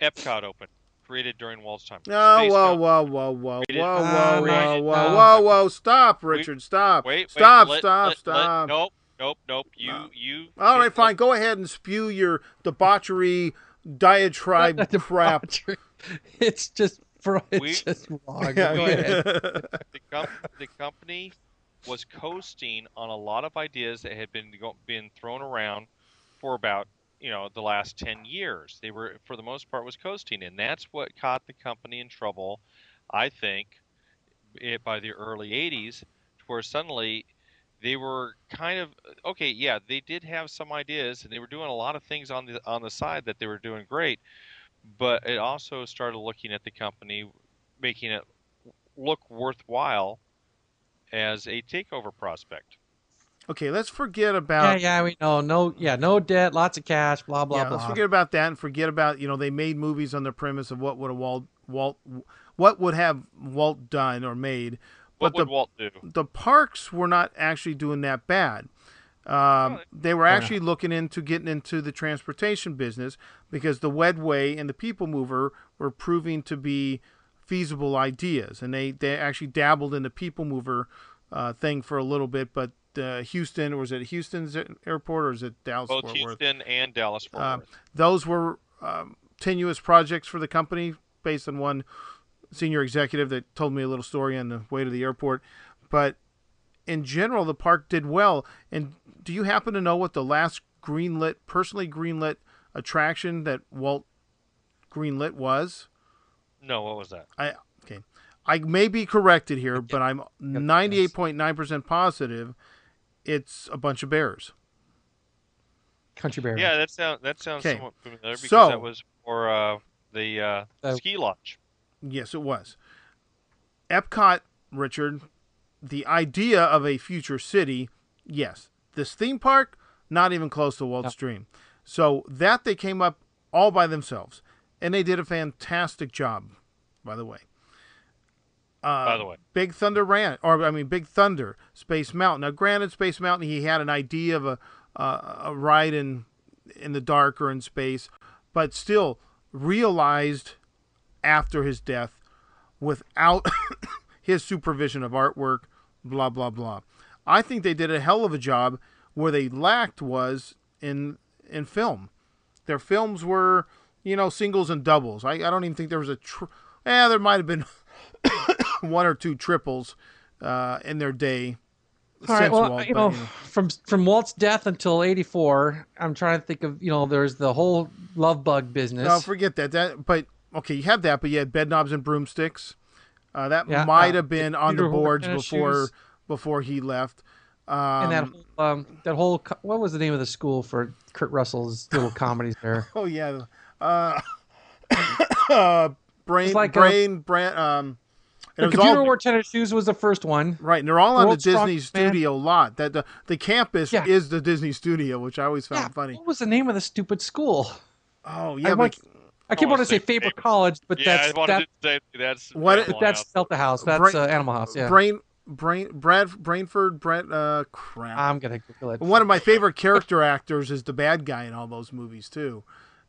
Epcot open, created during Walt's time. Oh, Space whoa, Mountain- whoa, whoa, whoa, Rated- whoa, Ah, whoa, whoa, whoa, no. whoa, whoa! Stop, Richard! Stop! Wait, wait, stop! let- stop! let- let- stop! nope, nope, nope. You, No. you. All right, let- fine. Go ahead and spew your debauchery diatribe Not the crap. debauchery. It's just for it's We- just wrong. Yeah, Go ahead. the, com- the company was coasting on a lot of ideas that had been go- been thrown around for about you know the last 10 years they were for the most part was coasting and that's what caught the company in trouble i think it, by the early 80s where suddenly they were kind of okay yeah they did have some ideas and they were doing a lot of things on the on the side that they were doing great but it also started looking at the company making it look worthwhile as a takeover prospect. Okay, let's forget about yeah, yeah, we know. No, yeah, no debt, lots of cash, blah blah yeah, blah. let's forget about that and forget about you know they made movies on the premise of what would a Walt Walt what would have Walt done or made, What but would the Walt do? the parks were not actually doing that bad. Um, they were actually looking into getting into the transportation business because the Wedway and the People Mover were proving to be feasible ideas, and they, they actually dabbled in the People Mover uh, thing for a little bit. But uh, Houston, or was it Houston's airport, or is it Dallas Both Fort Worth? Houston and Dallas Fort Uh, those were um, tenuous projects for the company based on one senior executive that told me a little story on the way to the airport. But in general, the park did well. And do you happen to know what the last greenlit, personally greenlit attraction that Walt greenlit was? No, what was that? I okay. I may be corrected here, but I'm 98.9% positive it's a bunch of bears. Country Bear. Yeah, that sounds that sounds Okay. somewhat familiar because So- that was for uh, the uh, Uh, ski lodge. Yes, it was. Epcot, Richard, the idea of a future city, yes. This theme park, not even close to Walt's dream. So that they came up all by themselves. and they did a fantastic job, by the way. Uh, By the way, Big Thunder ran, or I mean, Big Thunder, Space Mountain. Now, granted, Space Mountain, he had an idea of a uh, a ride in in the dark or in space, but still realized after his death, without his supervision of artwork, blah blah blah. I think they did a hell of a job. Where they lacked was in in film. Their films were, you know, singles and doubles. I, I don't even think there was a. Tr- eh, there might have been one or two triples uh, in their day. All right, well, Walt, you but, know, from from Walt's death until '84, I'm trying to think of, you know, there's the whole love bug business. no, forget that. That, but okay, you had that, but you had bed knobs and broomsticks. Uh, that Yeah, might uh, have been on the boards before shoes. before he left. Um, and that whole, um, that whole what was the name of the school for Kurt Russell's little comedies there? oh yeah, uh, uh, brain, like a- brain, brand. Um, The it was Computer all Wore Tennis Shoes was the first one. right, and they're all on the World's Disney Strongest Man. Studio lot. That the, the campus Yeah. is the Disney Studio, which I always found Yeah, funny. What was the name of the stupid school? Oh yeah, want, but I keep I wanting wanna say say Faber Faber. College, but yeah, that's I wanted that, to say that's What- Animal that's House. Delta House. That's Brain- uh, Animal House. Yeah, brain, brain, Brad, Brainford, Brett. Uh, crap. I'm gonna Google it. One of my favorite character actors is the bad guy in all those movies too.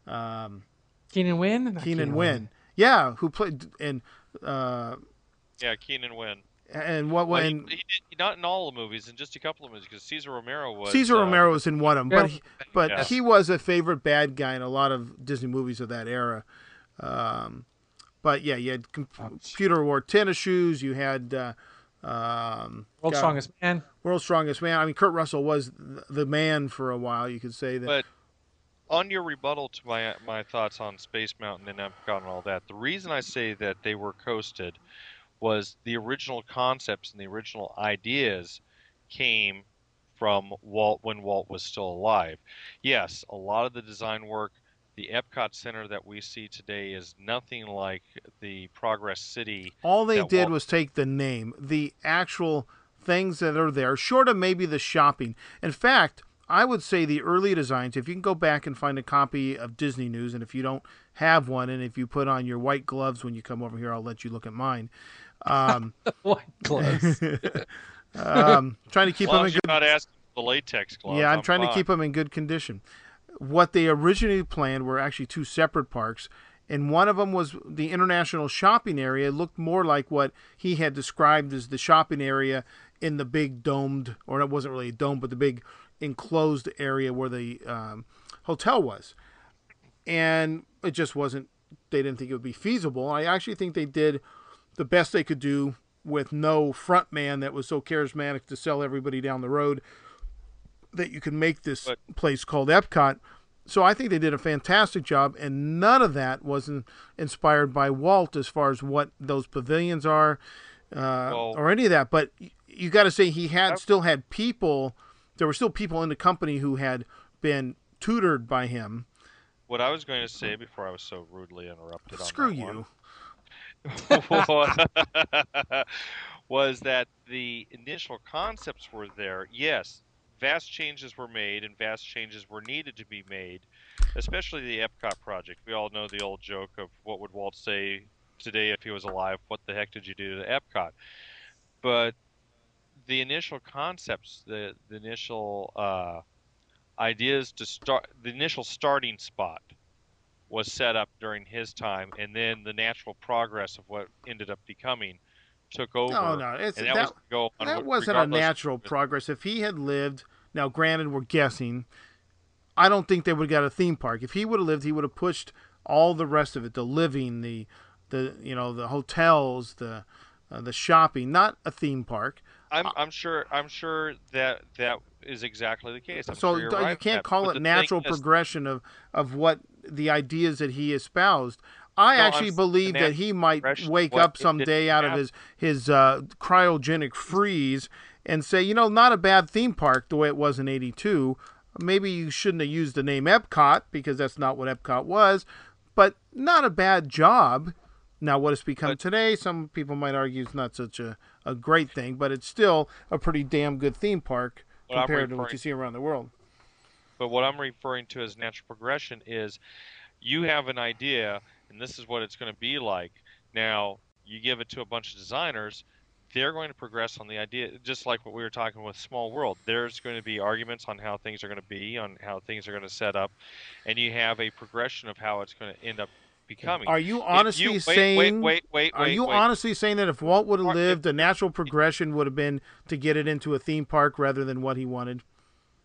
Um, Keenan Wynn. Keenan Wynn. Yeah, who played and uh, yeah, Keenan Wynn. and what Well, when he, he not in all the movies, in just a couple of movies, because Cesar Romero was. Cesar uh, Romero was in one of them, but Yeah. he, but Yeah. he was a favorite bad guy in a lot of Disney movies of that era. Um, but yeah, you had com- computer wore tennis shoes. You had uh, um, World's God, Strongest Man. World's Strongest Man. I mean, Kurt Russell was the man for a while. You could say that. But on your rebuttal to my my thoughts on Space Mountain and Epcot and all that, the reason I say that they were coasted was the original concepts and the original ideas came from Walt when Walt was still alive. Yes, a lot of the design work, the Epcot Center that we see today is nothing like the Progress City. All they did Walt- was take the name, the actual things that are there, short of maybe the shopping. In fact, I would say the early designs, if you can go back and find a copy of Disney News, and if you don't have one, and if you put on your white gloves when you come over here, I'll let you look at mine. Um, What close? um, trying to keep As them in you're good not asking for the latex gloves. Yeah, I'm, trying to keep them in good condition. What they originally planned were actually two separate parks, and one of them was the international shopping area. It looked more like what he had described as the shopping area in the big domed, or it wasn't really a dome, but the big enclosed area where the um, hotel was. And it just wasn't, they didn't think it would be feasible. I actually think they did the best they could do with no front man that was so charismatic to sell everybody down the road that you could make this But- place called Epcot. So I think they did a fantastic job, and none of that was in, inspired by Walt as far as what those pavilions are, uh, Well- or any of that. But you got to say he had still had people. There were still people in the company who had been tutored by him. What I was going to say before I was so rudely interrupted. on Screw you. one. was that the initial concepts were there. Yes, vast changes were made and vast changes were needed to be made, especially the Epcot project. We all know the old joke of what would Walt say today if he was alive, what the heck did you do to Epcot? But the initial concepts, the, the initial uh, ideas to start, the initial starting spot was set up during his time, and then the natural progress of what ended up becoming took over. No, no, that, that, was that wasn't a natural progress. If he had lived, now granted, we're guessing. I don't think they would have got a theme park. If he would have lived, he would have pushed all the rest of it: the living, the, the you know, the hotels, the, uh, the shopping. Not a theme park. I'm, I'm sure. I'm sure that that is exactly the case. I'm so sure you're d- right you can't call it natural is- progression of of what the ideas that he espoused. I No, I'm actually believe that he might wake what up someday out of his his uh, cryogenic freeze and say, you know, not a bad theme park the way it was in '82. Maybe you shouldn't have used the name Epcot because that's not what Epcot was, but not a bad job. Now, what it's become But- today, some people might argue it's not such a, a great thing, but it's still a pretty damn good theme park compared to what you see around the world. But what I'm referring to as natural progression is you have an idea and this is what it's going to be like. Now, you give it to a bunch of designers, they're going to progress on the idea, just like what we were talking with Small World. There's going to be arguments on how things are going to be, on how things are going to set up, and you have a progression of how it's going to end up becoming. Are you honestly you- wait, saying? Wait, wait, wait, Are you wait. honestly saying that if Walt would have lived, the natural progression would have been to get it into a theme park rather than what he wanted?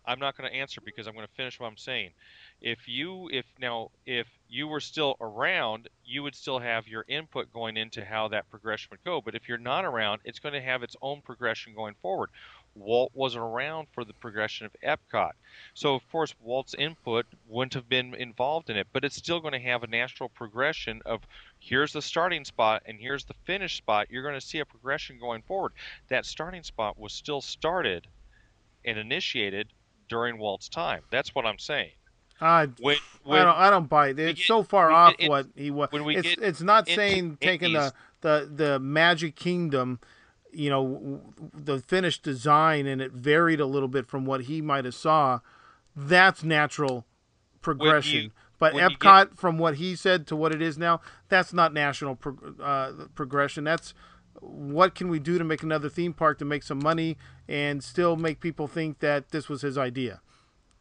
I'm not going to answer because I'm going to finish what I'm saying. If you, if now, if you were still around, you would still have your input going into how that progression would go. But if you're not around, it's going to have its own progression going forward. Walt wasn't around for the progression of Epcot. So, of course, Walt's input wouldn't have been involved in it, but it's still going to have a natural progression of here's the starting spot and here's the finish spot. You're going to see a progression going forward. That starting spot was still started and initiated during Walt's time. That's what I'm saying. Uh, When, I don't. I don't buy it. It's get- so far off get what he was. when we It's get it's not saying taking the, the the Magic Kingdom, you know, the finished design and it varied a little bit from what he might have saw. That's natural progression. but when you Epcot, from what he said to what it is now, that's not national prog- uh, progression. That's what can we do to make another theme park to make some money and still make people think that this was his idea.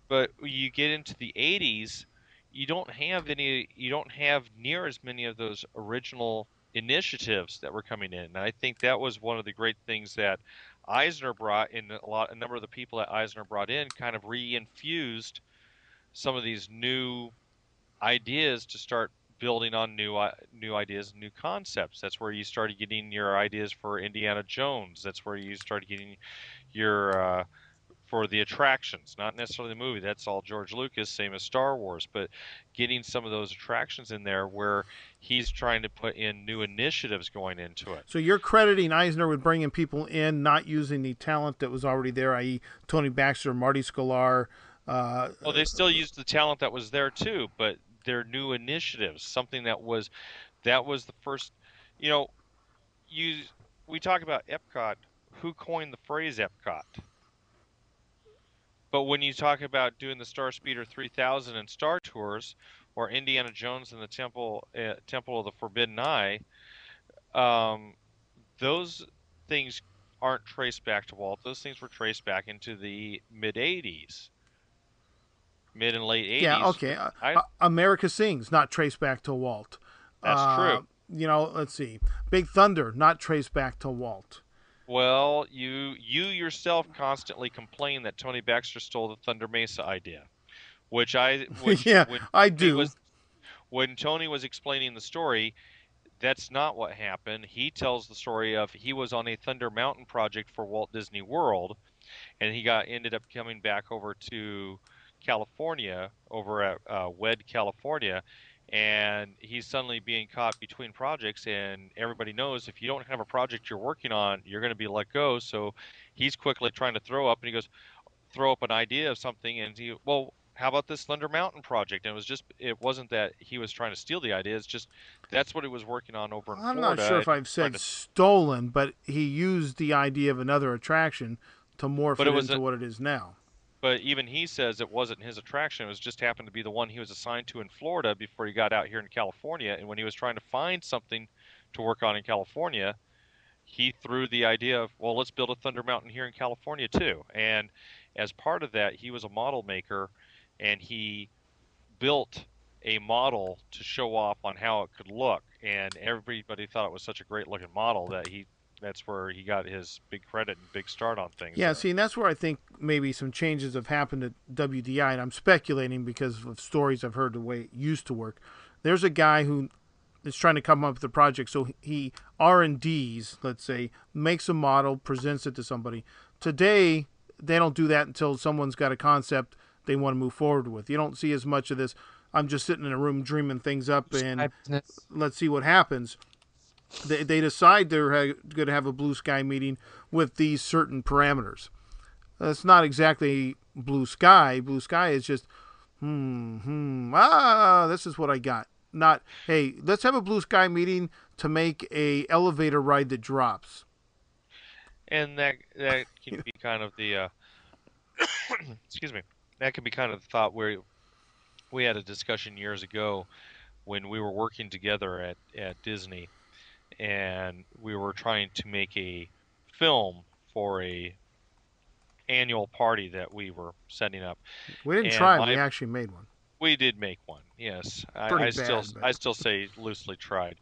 but you get into the 80s, you don't have any. You don't have near as many of those original initiatives that were coming in. And I think that was one of the great things that Eisner brought in. A lot, a number of the people that Eisner brought in kind of reinfused some of these new ideas to start building on new i- new ideas, new concepts. That's where you started getting your ideas for Indiana Jones. That's where you started getting your uh, for the attractions, not necessarily the movie. That's all George Lucas, same as Star Wars, but getting some of those attractions in there where he's trying to put in new initiatives going into it. So you're crediting Eisner with bringing people in, not using the talent that was already there, i.e., Tony Baxter, Marty Sklar. Uh, Well, they still used the talent that was there too, but their new initiatives, something that was that was the first, you know, you we talk about Epcot, who coined the phrase Epcot? But when you talk about doing the Star Speeder 3000 and Star Tours, or Indiana Jones and the Temple uh, Temple of the Forbidden Eye, um, those things aren't traced back to Walt. Those things were traced back into the mid 80s, mid and late 80s. yeah, okay. Uh, I- uh, America Sings, not traced back to Walt. That's Uh, true. You know, let's see. Big Thunder, not traced back to Walt. Well, you you yourself constantly complain that Tony Baxter stole the Thunder Mesa idea, which I which, Yeah, when I do. Was, when Tony was explaining the story, that's not what happened. He tells the story of he was on a Thunder Mountain project for Walt Disney World, and he got ended up coming back over to California, over at uh, Wed, California, and he's suddenly being caught between projects. And everybody knows if you don't have a project you're working on, you're going to be let go. So he's quickly trying to throw up, and he goes, throw up an idea of something, and he, well, how about this Thunder Mountain project? And it was just, it wasn't that he was trying to steal the idea. It's just that's what he was working on over in I'm Florida. not sure if I've said to- stolen, but he used the idea of another attraction to morph But it, it into a- what it is now. But even he says it wasn't his attraction. It was just happened to be the one he was assigned to in Florida before he got out here in California. And when he was trying to find something to work on in California, he threw the idea of, well, let's build a Thunder Mountain here in California too. And as part of that, he was a model maker and he built a model to show off on how it could look. And everybody thought it was such a great looking model that he that's where he got his big credit and big start on things. Yeah, there. see, and that's where I think maybe some changes have happened at WDI, and I'm speculating because of stories I've heard the way it used to work. There's a guy who is trying to come up with a project, so he R and D's, let's say, makes a model, presents it to somebody. Today, they don't do that until someone's got a concept they want to move forward with. You don't see as much of this. I'm just sitting in a room dreaming things up, and let's see what happens. They, they decide they're ha- going to have a blue sky meeting with these certain parameters. It's not exactly blue sky. Blue sky is just, hmm, hmm, ah, this is what I got. Not, hey, let's have a blue sky meeting to make a elevator ride that drops. and that that can be kind of the uh, excuse me that can be kind of the thought where we had a discussion years ago when we were working together at, at Disney and we were trying to make a film for a annual party that we were setting up. We didn't And try. my- We actually made one. We did make one, yes. I, Pretty I still, bad, but- I still say loosely tried.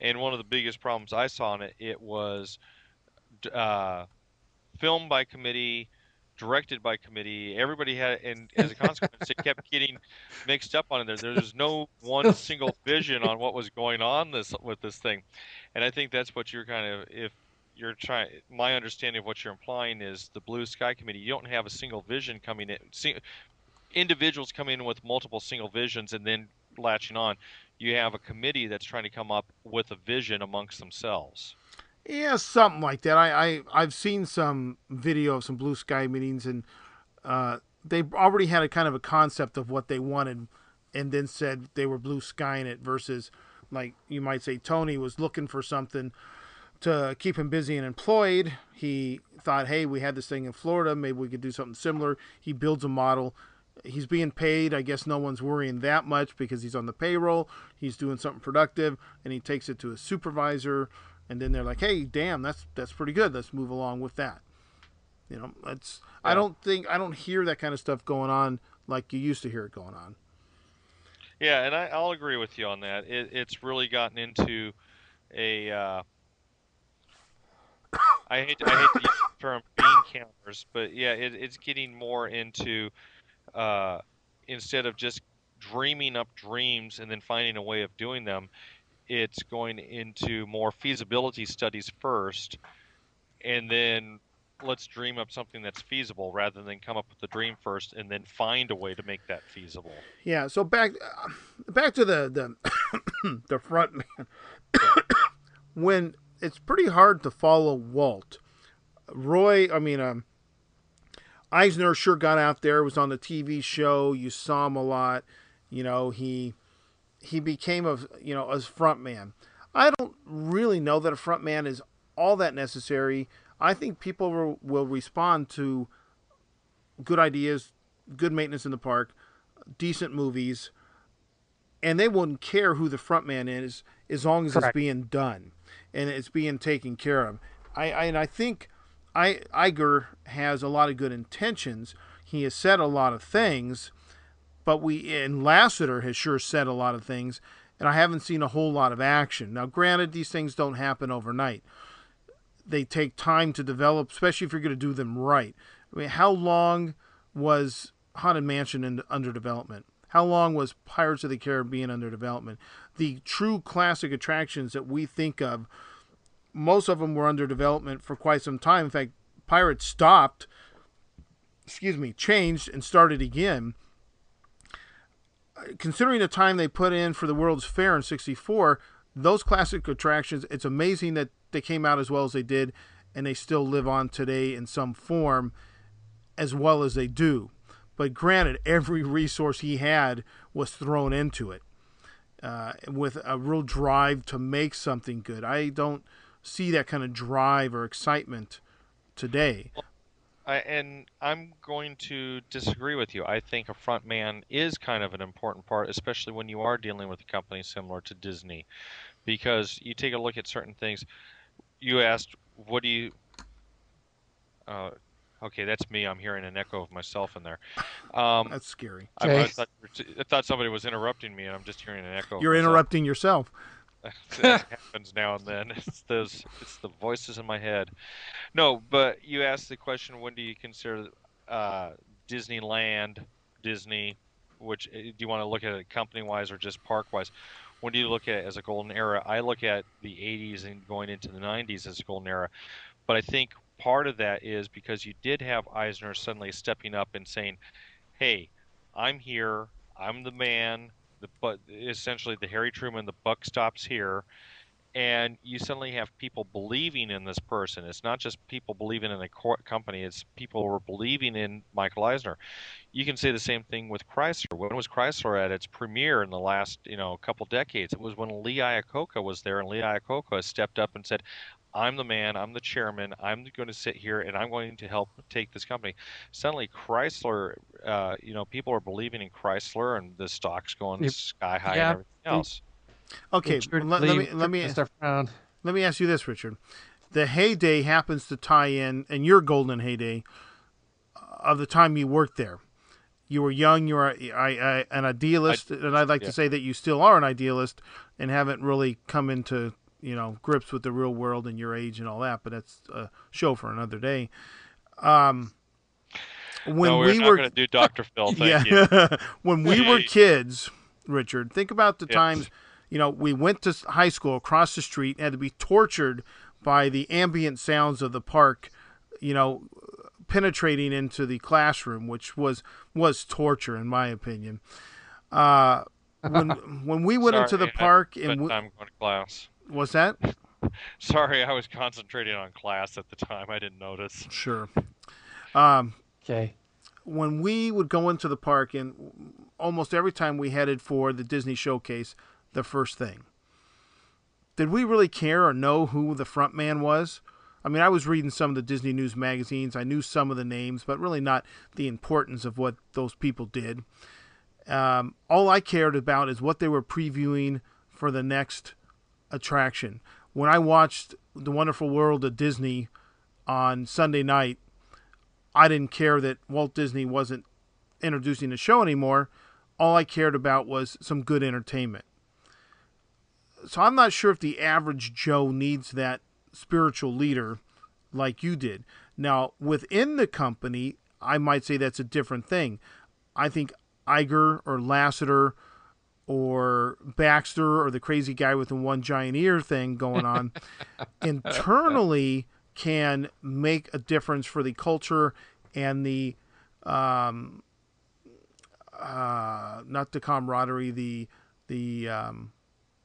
And one of the biggest problems I saw in it, it was uh, filmed by committee, directed by committee. Everybody had, and as a consequence, it kept getting mixed up on it. There, was no one single vision on what was going on this with this thing, and I think that's what you're kind of if you're trying. My understanding of what you're implying is the Blue Sky Committee. You don't have a single vision coming in. See, individuals coming in with multiple single visions and then latching on. You have a committee that's trying to come up with a vision amongst themselves. Yeah, something like that. I, I I've seen some video of some blue sky meetings, and uh, they already had a kind of a concept of what they wanted, and then said they were blue skying it. Versus, like you might say, Tony was looking for something to keep him busy and employed. He thought, hey, we had this thing in Florida, maybe we could do something similar. He builds a model. He's being paid. I guess no one's worrying that much because he's on the payroll. He's doing something productive, and he takes it to his supervisor and then they're like, "Hey, damn, that's that's pretty good. Let's move along with that." You know, that's I don't think I don't hear that kind of stuff going on like you used to hear it going on. Yeah, and I, I'll agree with you on that. It, it's really gotten into a. Uh, I hate I hate to use the term bean counters, but yeah, it, it's getting more into uh, instead of just dreaming up dreams and then finding a way of doing them, it's going into more feasibility studies first, and then let's dream up something that's feasible rather than come up with the dream first and then find a way to make that feasible. Yeah. So back uh, back to the the the front man. when it's pretty hard to follow Walt, Roy. I mean, um, Eisner sure got out there. Was on the TV show. You saw him a lot. You know he he became a you know a front man. I don't really know that a front man is all that necessary. I think people will, will respond to good ideas, good maintenance in the park, decent movies, and they wouldn't care who the front man is as long as Correct. it's being done and it's being taken care of. I, I and I think I Iger has a lot of good intentions. He has said a lot of things, but we and Lasseter has sure said a lot of things, and I haven't seen a whole lot of action. Now, granted, these things don't happen overnight. They take time to develop, especially if you're going to do them right. I mean, how long was Haunted Mansion in, under development? How long was Pirates of the Caribbean under development? The true classic attractions that we think of, most of them were under development for quite some time. In fact, Pirates stopped, excuse me, changed and started again. Considering the time they put in for the World's Fair in 64, those classic attractions, it's amazing that they came out as well as they did and they still live on today in some form as well as they do. But granted, every resource he had was thrown into it uh, with a real drive to make something good. I don't see that kind of drive or excitement today. I, and I'm going to disagree with you. I think a front man is kind of an important part, especially when you are dealing with a company similar to Disney, because you take a look at certain things. You asked, "What do you?" Uh, okay, that's me. I'm hearing an echo of myself in there. Um, That's scary. I, I, thought, I thought somebody was interrupting me, and I'm just hearing an echo. You're myself. interrupting yourself. that happens now and then. It's those, it's the voices in my head. No, but you asked the question: When do you consider uh, Disneyland, Disney? Which uh, do you want to look at it company-wise or just park-wise? When do you look at it as a golden era? I look at the 80s and going into the 90s as a golden era, but I think part of that is because you did have Eisner suddenly stepping up and saying, "Hey, I'm here. I'm the man the but essentially the Harry Truman, the buck stops here, and you suddenly have people believing in this person. It's not just people believing in a co- company; it's people who are believing in Michael Eisner. You can say the same thing with Chrysler. When was Chrysler at its premiere in the last you know couple decades? It was when Lee Iacocca was there, and Lee Iacocca stepped up and said. I'm the man. I'm the chairman. I'm going to sit here and I'm going to help take this company. Suddenly, Chrysler, uh, you know, people are believing in Chrysler and the stocks going Yep. sky high Yeah, and everything else. Okay, Richard let, let me let me let me ask you this, Richard. The heyday happens to tie in, and your golden heyday uh, of the time you worked there. You were young. You were I, I, an idealist, and I'd like yeah. to say that you still are an idealist and haven't really come into you know grips with the real world and your age and all that. But that's a show for another day. Um, when no, we're we were going to do Dr. Phil. Thank you. yeah. when we were kids, Richard, think about the Yes. times, you know, we went to high school across the street, and had to be tortured by the ambient sounds of the park, you know, penetrating into the classroom, which was was torture in my opinion. Uh, when when we went into the park and we, time going to class. Was that Sorry, I was concentrating on class at the time. I didn't notice. sure. Um, Okay. when we would go into the park and almost every time we headed for the Disney showcase, the first thing. Did we really care or know who the front man was? I mean, I was reading some of the Disney News magazines. I knew some of the names, but really not the importance of what those people did. Um, all I cared about is what they were previewing for the next attraction. When I watched The Wonderful World of Disney on Sunday night, I didn't care that Walt Disney wasn't introducing the show anymore. All I cared about was some good entertainment. So I'm not sure if the average Joe needs that spiritual leader like you did. Now, within the company, I might say that's a different thing. I think Iger or Lasseter or Baxter or the crazy guy with the one giant ear thing going on internally can make a difference for the culture and the um uh not the camaraderie the the um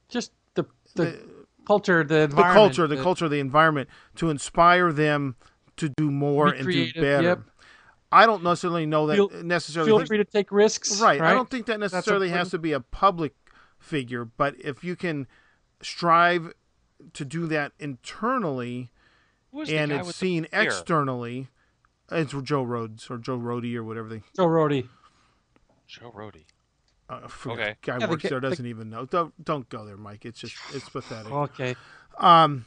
Just the the, the, culture, the the culture the culture the environment to inspire them to do more and do better yep. I don't necessarily know that Feel- necessarily Feel free to take risks. Right. Right. I don't think that necessarily has to be a public figure, but if you can strive to do that internally Who was the and it's seen the ear? externally, it's Joe Rhodes or Joe Rohde or whatever they. Joe Rohde. Joe Rohde. Uh, I forget. Okay. Guy Yeah, works guy- there doesn't even know. Don't don't go there, Mike. It's just it's pathetic. Okay. Um,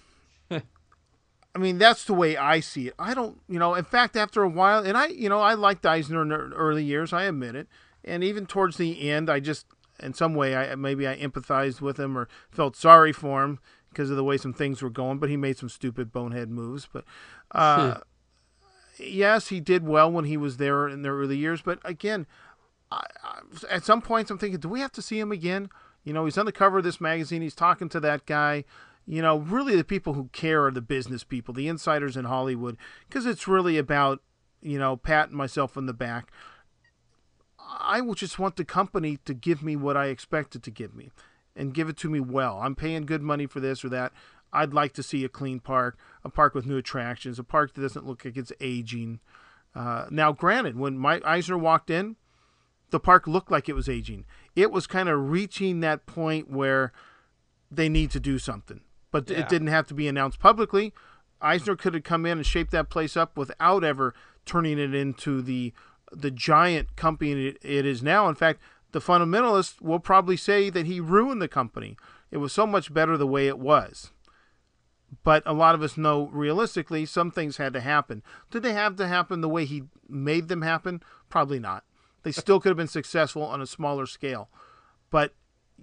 I mean, that's the way I see it. I don't, you know, in fact, after a while, and I, you know, I liked Eisner in the early years, I admit it. And even towards the end, I just, in some way, I maybe I empathized with him or felt sorry for him because of the way some things were going, but he made some stupid bonehead moves. But, uh, yes, he did well when he was there in the early years. But again, I, I, at some points, I'm thinking, do we have to see him again? You know, he's on the cover of this magazine. He's talking to that guy. You know, really, the people who care are the business people, the insiders in Hollywood, because it's really about, you know, patting myself on the back. I will just want the company to give me what I expect it to give me and give it to me well. I'm paying good money for this or that. I'd like to see a clean park, a park with new attractions, a park that doesn't look like it's aging. Uh, now, granted, when Mike Eisner walked in, the park looked like it was aging. It was kind of reaching that point where they need to do something, but Yeah. it didn't have to be announced publicly. Eisner could have come in and shaped that place up without ever turning it into the the giant company it, it is now. In fact, the fundamentalists will probably say that he ruined the company. It was so much better the way it was. But a lot of us know realistically some things had to happen. Did they have to happen the way he made them happen? Probably not. They still could have been successful on a smaller scale. But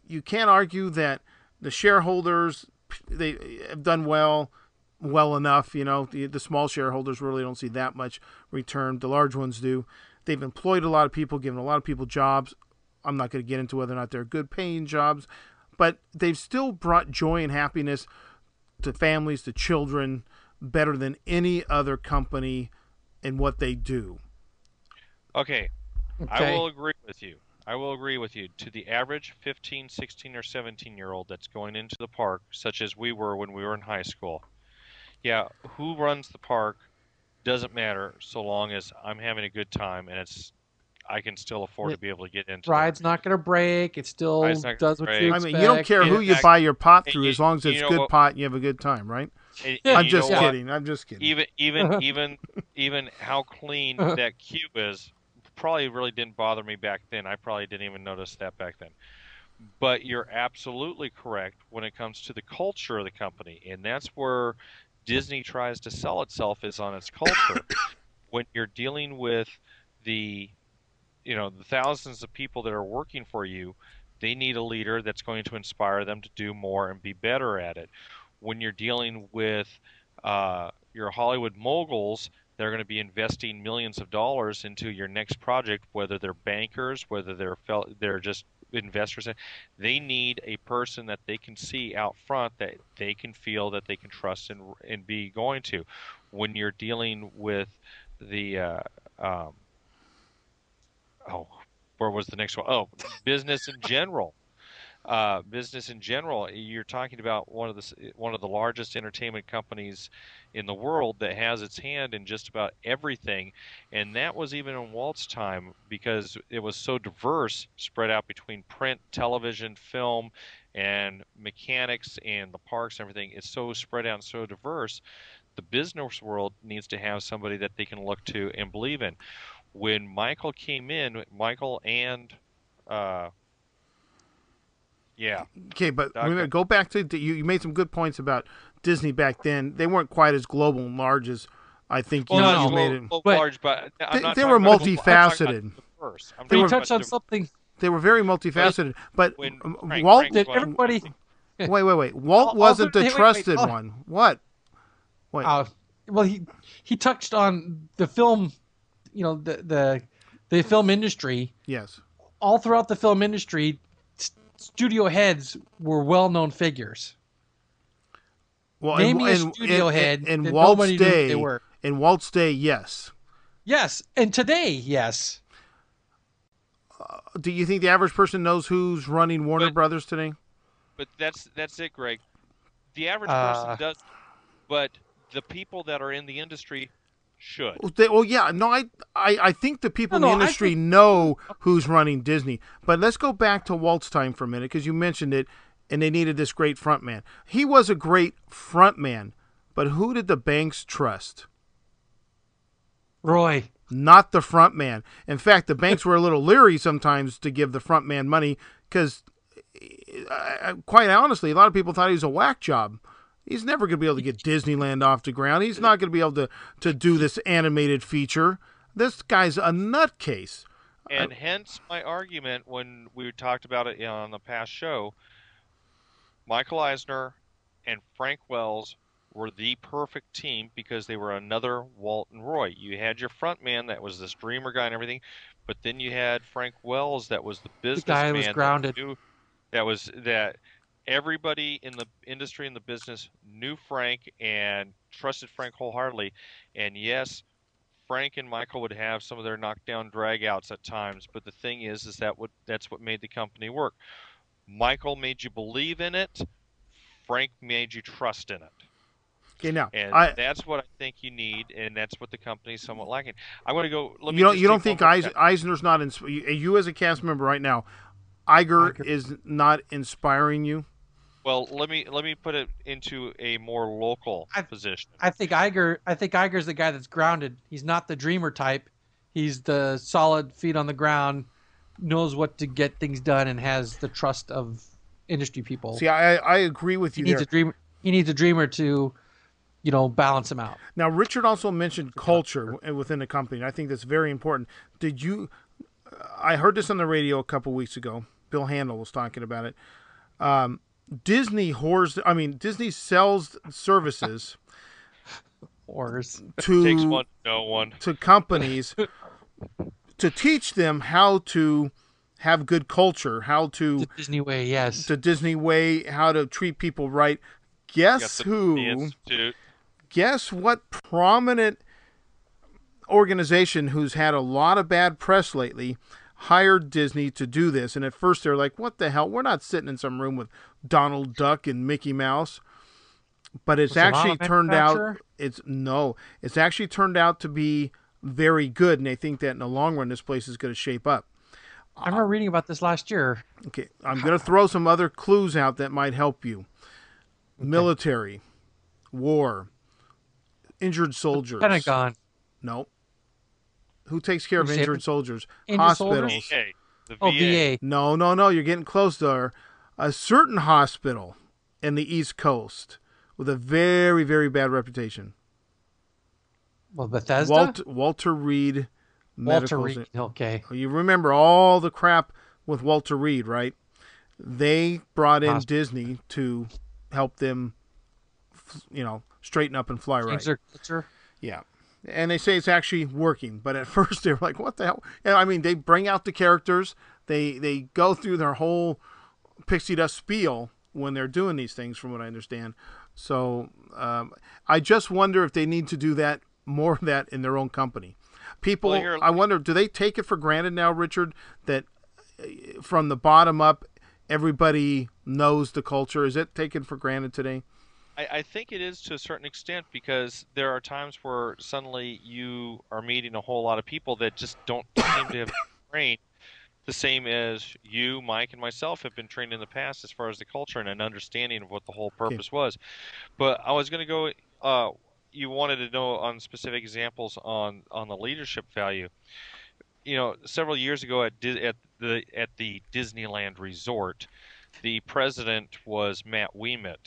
you can't argue that the shareholders they have done well well enough you know. The, the small shareholders really don't see that much return. The large ones do. They've employed a lot of people given a lot of people jobs. I'm not going to get into whether or not they're good paying jobs but they've still brought joy and happiness to families to children better than any other company in what they do. Okay, Okay. I will agree with you. I will agree with you. To the average 15, 16, or 17 year old that's going into the park, such as we were when we were in high school, yeah, who runs the park doesn't matter so long as I'm having a good time and it's I can still afford to be able to get into Ride's not going to break. It still does gonna what you i mean you don't care who you buy your pot through you- as long as it's good what- pot and you have a good time right? And- and i'm you just know what? kidding. I'm just kidding. Even even even even how clean that cube is probably really didn't bother me back then. I probably didn't even notice that back then. but you're absolutely correct when it comes to the culture of the company, and that's where Disney tries to sell itself is on its culture. when you're dealing with the, you know, the thousands of people that are working for you, they need a leader that's going to inspire them to do more and be better at it. When you're dealing with uh, your Hollywood moguls, they're going to be investing millions of dollars into your next project, whether they're bankers, whether they're fel- they're just investors. They need a person that they can see out front that they can feel that they can trust and and be going to. When you're dealing with the uh, um, oh, where was the next one? Oh, business in general uh, business in general, you're talking about one of the one of the largest entertainment companies in the world that has its hand in just about everything, and that was even in Walt's time because it was so diverse, spread out between print, television, film, and mechanics and the parks and everything. It's so spread out and so diverse. The business world needs to have somebody that they can look to and believe in. When Michael came in, Michael and uh, yeah. Okay, but we're gonna go back to you. You made some good points about Disney back then. They weren't quite as global and large as I think you, well, you no, made it. Well, large, but they, they were multifaceted. They you touched on something. They were very multifaceted. But when Frank, Walt Frank did everybody. wait, wait, wait. Walt wasn't the trusted wait, wait. one. What? Wait. Uh, well, he he touched on the film. You know the the the film industry. Yes. All throughout the film industry, studio heads were well-known figures. Well, Name me a studio head in, in Walt's day, in Walt's day, yes. Yes, and today, yes. Uh, do you think the average person knows who's running Warner but, Brothers today? But that's that's it, Greg. The average uh, person does, but the people that are in the industry should. Well, they, well, yeah, no, I, I, I think the people no, in the no, industry think... know who's running Disney. But let's go back to Walt's time for a minute because you mentioned it, and they needed this great front man. He was a great front man, but who did the banks trust? Roy. Not the front man. In fact, the banks were a little leery sometimes to give the front man money because, uh, quite honestly, a lot of people thought he was a whack job. He's never going to be able to get Disneyland off the ground. He's not going to be able to, to do this animated feature. This guy's a nutcase. And hence my argument when we talked about it on the past show. Michael Eisner and Frank Wells were the perfect team because they were another Walt and Roy. You had your front man that was this dreamer guy and everything, but then you had Frank Wells that was the businessman. The guy was grounded. That, knew, that was that everybody in the industry and the business knew Frank and trusted Frank wholeheartedly. And yes, Frank and Michael would have some of their knockdown dragouts at times, but the thing is, is that what that's what made the company work. Michael made you believe in it. Frank made you trust in it. Okay, now and I, that's what I think you need, and that's what the company's somewhat lacking. I want to go. you don't. You don't think Eis, Eisner's not in, you, you as a cast member right now? Iger, Iger is not inspiring you. Well, let me let me put it into a more local I, position. I think Iger. I think Iger's the guy that's grounded. He's not the dreamer type. He's the solid feet on the ground, knows what to get things done, and has the trust of industry people. See, I I agree with you. He there. needs a dreamer. He needs a dreamer to, you know, balance him out. Now, Richard also mentioned culture within the company. I think that's very important. Did you? I heard this on the radio a couple weeks ago. Bill Handel was talking about it. Um, Disney whores. I mean, Disney sells services. Whores to takes one, no one to companies to teach them how to have good culture, how to the Disney way, yes, the Disney way, how to treat people right. Guess who? Guess what prominent organization who's had a lot of bad press lately hired Disney to do this. And at first they're like, what the hell? We're not sitting in some room with Donald Duck and Mickey Mouse. But it's actually turned out it's no, it's actually turned out to be very good, and they think that in the long run this place is going to shape up. I remember reading about this last year. Okay, I'm going to throw some other clues out that might help you. Okay. Military, war, injured soldiers. The Pentagon. No. Who takes care of injured soldiers? Hospitals. VA. The Oh, VA. VA. No, no, no. You're getting close there. A certain hospital in the East Coast with a very, very bad reputation. Well, Bethesda. Walter, Walter Reed Walter Medical. Reed. Okay. You remember all the crap with Walter Reed, right? They brought in Hospital. Disney to help them, you know, straighten up and fly right. Their culture. Yeah. And they say it's actually working, but at first they were like, "What the hell?" And I mean, they bring out the characters. They they go through their whole pixie dust spiel when they're doing these things, from what I understand. So um, I just wonder if they need to do that more of that in their own company. People, Well, I wonder, do they take it for granted now, Richard, that uh, from the bottom up, everybody knows the culture? Is it taken for granted today? I, I think it is to a certain extent because there are times where suddenly you are meeting a whole lot of people that just don't seem to have trained the same as you, Mike, and myself have been trained in the past as far as the culture and an understanding of what the whole purpose was. But I was going to go. Uh, you wanted to know on specific examples on on the leadership value. You know, several years ago at at the at the Disneyland Resort, the president was Matt Ouimet.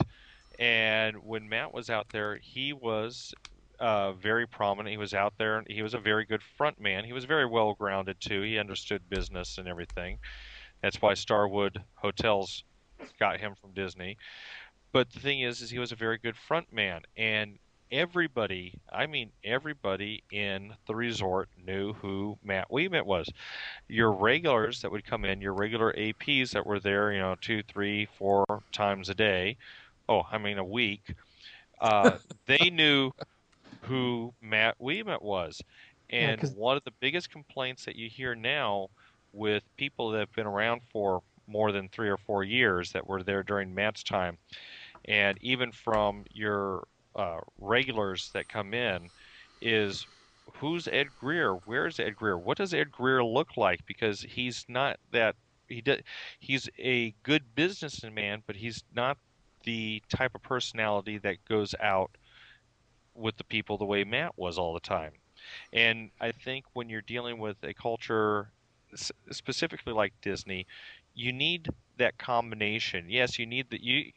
And when Matt was out there, he was uh, very prominent. He was out there. He was a very good front man. He was very well grounded too. He understood business and everything. That's why Starwood Hotels got him from Disney. But the thing is, is he was a very good front man, and everybody, I mean everybody in the resort knew who Matt Ouimet was. Your regulars that would come in, your regular APs that were there, you know, two, three, four times a day, oh, I mean a week, uh, they knew who Matt Ouimet was. Yeah, one of the biggest complaints that you hear now with people that have been around for more than three or four years that were there during Matt's time, and even from your uh, regulars that come in, is who's Ed Greer? Where's Ed Greer? What does Ed Greer look like? Because he's not that he did. He's a good businessman, but he's not the type of personality that goes out with the people the way Matt was all the time. And I think when you're dealing with a culture specifically like Disney, you need that combination. Yes, you need that you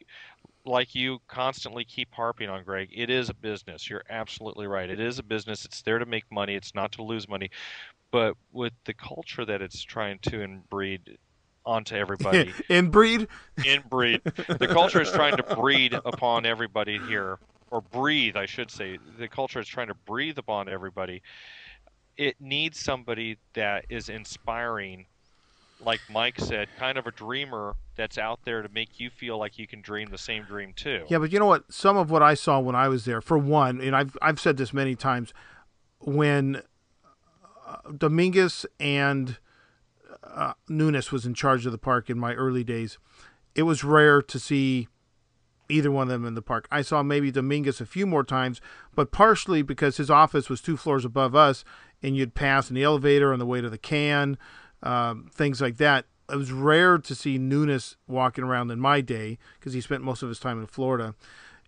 like you constantly keep harping on Greg, it is a business. You're absolutely right. It is a business. It's there to make money. It's not to lose money. But with the culture that it's trying to inbreed onto everybody, Inbreed? inbreed. The culture is trying to breed upon everybody here, or breathe, I should say. The culture is trying to breathe upon everybody. It needs somebody that is inspiring, like Mike said, kind of a dreamer that's out there to make you feel like you can dream the same dream too. Yeah, but you know what? Some of what I saw when I was there, for one, and I've I've said this many times, when uh, Dominguez and uh, Nunes was in charge of the park in my early days, it was rare to see either one of them in the park. I saw maybe Dominguez a few more times, but partially because his office was two floors above us, and you'd pass in the elevator on the way to the can, um, things like that. It was rare to see Nunes walking around in my day because he spent most of his time in Florida.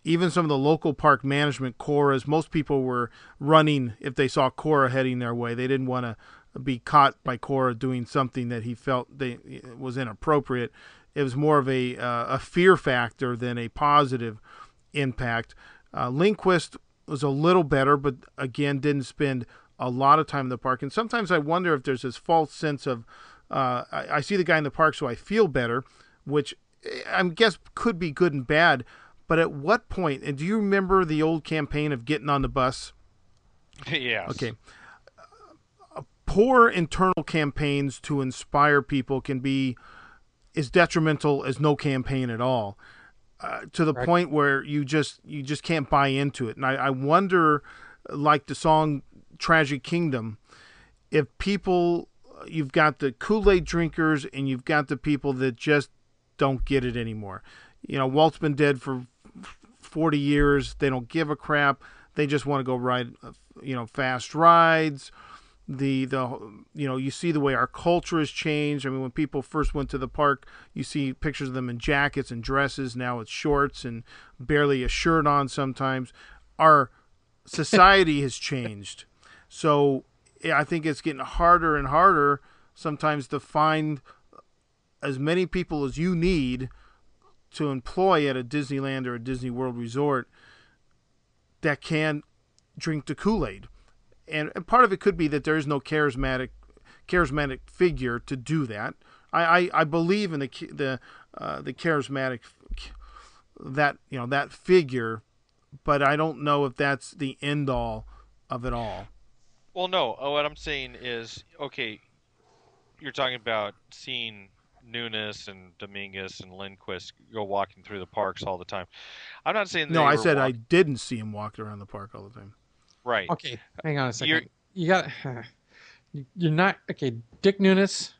Even some of the local park management Coras, most people were running if they saw Cora heading their way. They didn't want to be caught by Cora doing something that he felt they was inappropriate. It was more of a uh, a fear factor than a positive impact. Uh, Lindquist was a little better, but again didn't spend a lot of time in the park. And sometimes I wonder if there's this false sense of uh, I, I see the guy in the park, so I feel better, which eh, I guess could be good and bad. But at what point? And do you remember the old campaign of getting on the bus? yes. Okay. Poor internal campaigns to inspire people can be as detrimental as no campaign at all. Uh, to the Correct. point where you just you just can't buy into it. And I, I wonder, like the song "Tragic Kingdom," if people you've got the Kool Aid drinkers and you've got the people that just don't get it anymore. You know, Walt's been dead for 40 years. They don't give a crap. They just want to go ride, uh, you know, fast rides. The the you know you see the way our culture has changed. I mean, when people first went to the park, you see pictures of them in jackets and dresses. Now it's shorts and barely a shirt on. Sometimes our society has changed. So I think it's getting harder and harder sometimes to find as many people as you need to employ at a Disneyland or a Disney World resort that can drink the Kool Aid. And, and part of it could be that there is no charismatic charismatic figure to do that. I, I, I believe in the the uh, the charismatic that you know that figure, but I don't know if that's the end all of it all. Well, no. Uh, what I'm saying is, okay, you're talking about seeing Nunes and Dominguez and Lindquist go walking through the parks all the time. I'm not saying no. I said walking... I didn't see him walking around the park all the time. Right. Okay, hang on a 2nd You're... You got. You're not okay. Dick Nunes,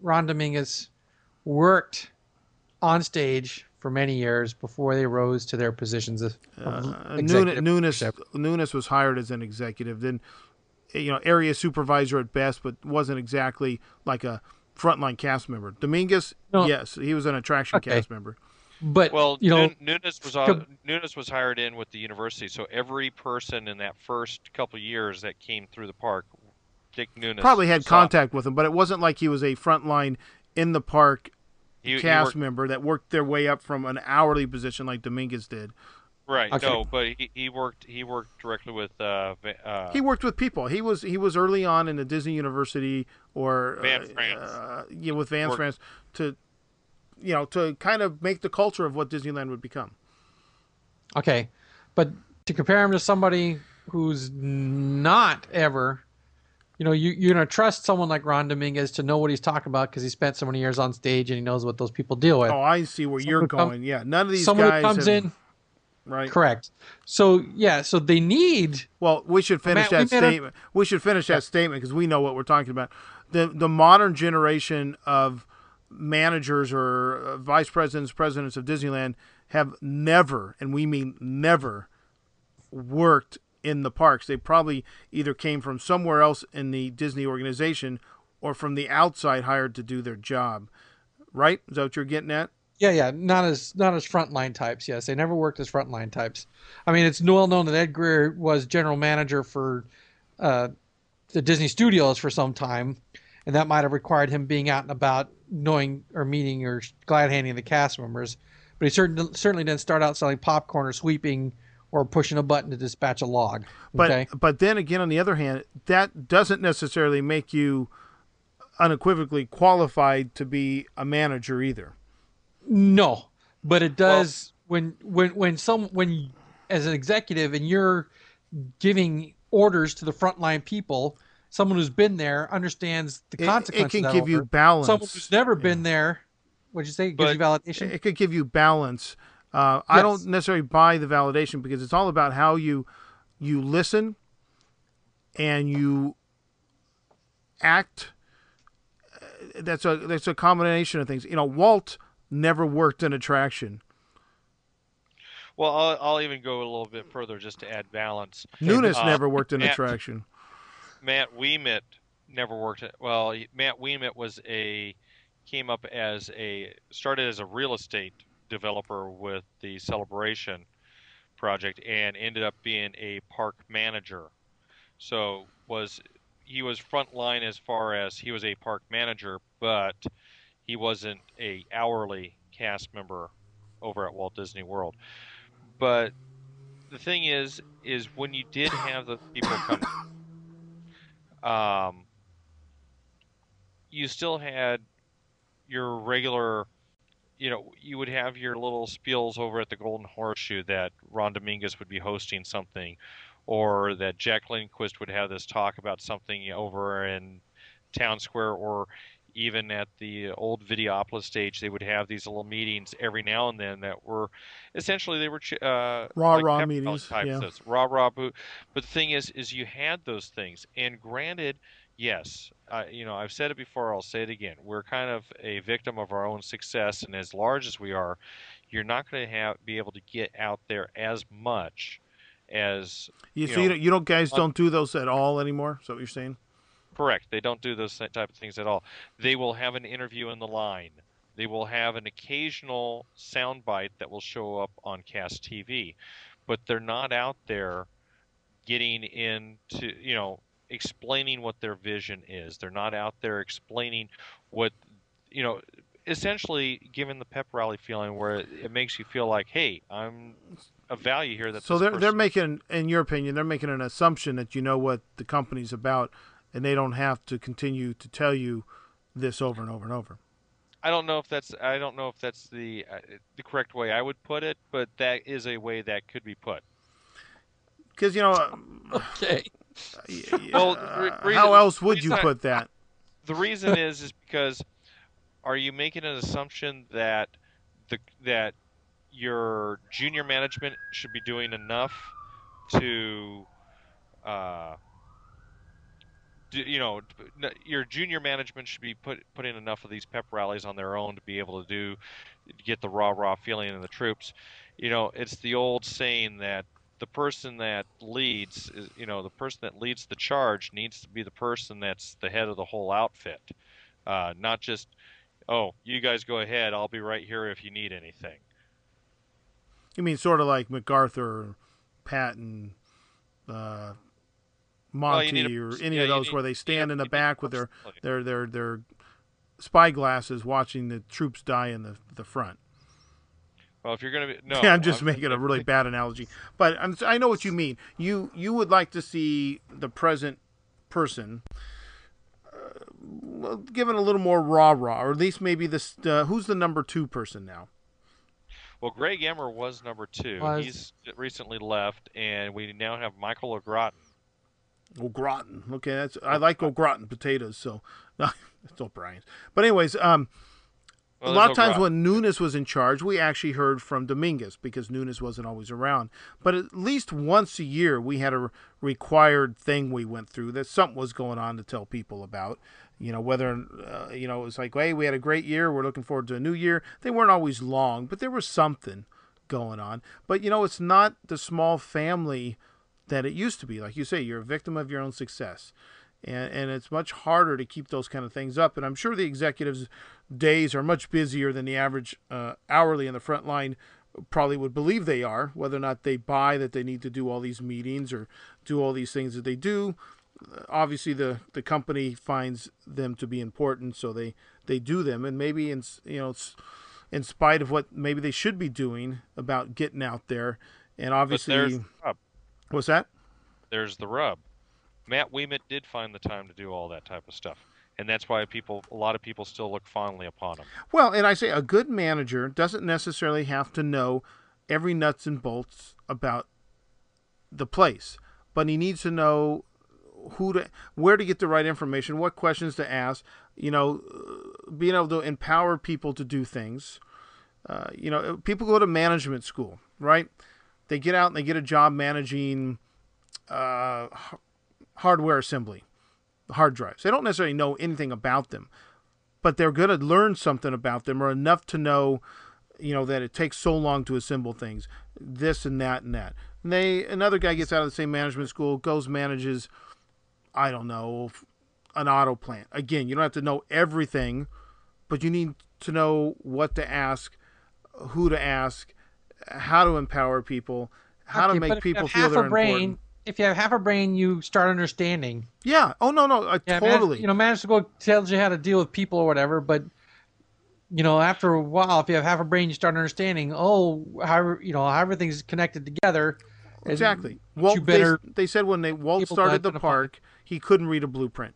Ron Dominguez worked on stage for many years before they rose to their positions of, uh, Nunes, Nunes was hired as an executive, then you know area supervisor at best, but wasn't exactly like a frontline cast member. Dominguez, no. yes, he was an attraction okay. cast member. But well, you know, Nunes was Nunes was hired in with the university, so every person in that first couple years that came through the park, Dick Nunes probably had contact with him, but it wasn't like he was a frontline in the park he, cast he worked, member that worked their way up from an hourly position like Dominguez did. Right. Okay. No, but he, he worked he worked directly with. Uh, uh, he worked with people. He was he was early on in the Disney University or Van uh, France. Uh, yeah, with Van Work. France to, you know, to kind of make the culture of what Disneyland would become. Okay, but to compare him to somebody who's not ever you know, you, you're going to trust someone like Ron Dominguez to know what he's talking about because he spent so many years on stage and he knows what those people deal with. Oh, I see where someone you're going. Come, yeah, none of these someone guys comes have, in. Right. Correct. So yeah, so they need. Well, we should finish Matt, that we statement. A, we should finish that yeah. statement because we know what we're talking about. The the modern generation of managers or uh, vice presidents, presidents of Disneyland have never, and we mean never, worked in the parks. They probably either came from somewhere else in the Disney organization or from the outside hired to do their job. Right? Is that what you're getting at? Yeah, yeah, not as not as frontline types. Yes, they never worked as frontline types. I mean, it's well known that Ed Greer was general manager for uh, the Disney Studios for some time, and that might have required him being out and about, knowing or meeting or glad handing the cast members. But he certainly certainly didn't start out selling popcorn or sweeping or pushing a button to dispatch a log. Okay? But but then again, on the other hand, that doesn't necessarily make you unequivocally qualified to be a manager either. No, but it does well, when when when some when as an executive and you're giving orders to the frontline people. Someone who's been there understands the consequences. It, it can give you balance. Someone who's never yeah. been there, what'd you say? It gives you validation. It could give you balance uh, yes. I don't necessarily buy the validation because it's all about how you you listen and you act. Uh, that's a that's a combination of things. You know, Walt never worked an attraction. Well, I'll, I'll even go a little bit further just to add balance. Nunes uh, never worked an Matt, attraction. Matt Ouimet never worked. It. Well, Matt Ouimet was a came up as a started as a real estate developer with the Celebration project and ended up being a park manager. So was he was frontline as far as he was a park manager, but he wasn't a hourly cast member over at Walt Disney World. But the thing is, is when you did have the people come, um, you still had your regular you know, you would have your little spiels over at the Golden Horseshoe that Ron Dominguez would be hosting something, or that Jack Lindquist would have this talk about something over in Town Square, or even at the old Videopolis stage, they would have these little meetings every now and then that were essentially they were uh, raw like raw meetings, yeah. raw raw. But the thing is, is you had those things, and granted yes, uh, you know, I've said it before, I'll say it again. We're kind of a victim of our own success, and as large as we are, you're not going to have be able to get out there as much as you, you so know, you don't, you don't guys don't do those at all anymore. Is that what you're saying? Correct. They don't do those type of things at all. They will have an interview in the line. They will have an occasional soundbite that will show up on Cast TV, but they're not out there getting into you know explaining what their vision is. They're not out there explaining what you know. Essentially, giving the pep rally feeling where it, it makes you feel like, "Hey, I'm a value here." That So they're they're making, in your opinion, they're making an assumption that you know what the company's about, and they don't have to continue to tell you this over and over and over. I don't know if that's I don't know if that's the uh, the correct way I would put it, but that is a way that could be put. Because you know, Okay. Well, uh, re- reason- how else would you reason put that? The reason is is because are you making an assumption that the that your junior management should be doing enough to uh, do, you know your junior management should be put putting enough of these pep rallies on their own to be able to do get the rah rah feeling in the troops. You know, it's the old saying that the person that leads is you know the person that leads the charge needs to be the person that's the head of the whole outfit uh, not just oh you guys go ahead i'll be right here if you need anything You mean sort of like MacArthur, Patton, uh, Monty, you need a or any yeah, of those need- where they stand need- in the back with their personality. their their their spy glasses, watching the troops die in the the front. well if you're gonna be no yeah, I'm just making a really bad analogy, but I'm, I know what you mean. You you would like to see the present person uh, given a little more rah rah, or at least maybe this. Uh, who's the number two person now? well greg emmer was number two Was. he's recently left and we now have michael o'grotten Au gratin. Okay, that's I like au gratin potatoes. So no, it's O'Brien's. But anyways, um, Well, a lot of times when Nunes was in charge, we actually heard from Dominguez because Nunes wasn't always around. But at least once a year, we had a required thing we went through that something was going on to tell people about. You know, whether uh, you know it was like, hey, we had a great year. We're looking forward to a new year. They weren't always long, but there was something going on. But you know, it's not the small family that it used to be. Like you say, you're a victim of your own success. And, and it's much harder to keep those kind of things up. And I'm sure the executives' days are much busier than the average uh, hourly in the front line probably would believe they are, whether or not they buy that they need to do all these meetings or do all these things that they do. Obviously, the, the company finds them to be important, so they, they do them. And maybe in you know, in spite of what maybe they should be doing about getting out there, and but obviously, there's the rub. What's that? there's the rub matt Ouimet did find the time to do all that type of stuff and that's why people a lot of people still look fondly upon him Well, and I say a good manager doesn't necessarily have to know every nuts and bolts about the place, but he needs to know who to where to get the right information, what questions to ask, you know, being able to empower people to do things. Uh, you know, people go to management school, right? They get out and they get a job managing uh, hardware assembly, hard drives. They don't necessarily know anything about them but they're going to learn something about them or enough to know you know that it takes so long to assemble things this and that and that and they another guy gets out of the same management school goes manages i don't know an auto plant again you don't have to know everything but you need to know what to ask who to ask how to empower people how Okay, to make people feel they're brain, important If you have half a brain, you start understanding. yeah oh no no uh, Yeah, man- totally you know, school tells you how to deal with people or whatever, but you know, after a while, if you have half a brain, you start understanding. Oh, how you know how everything's connected together. Exactly. Walt, better- they, they said when they Walt started the park, he couldn't read a blueprint.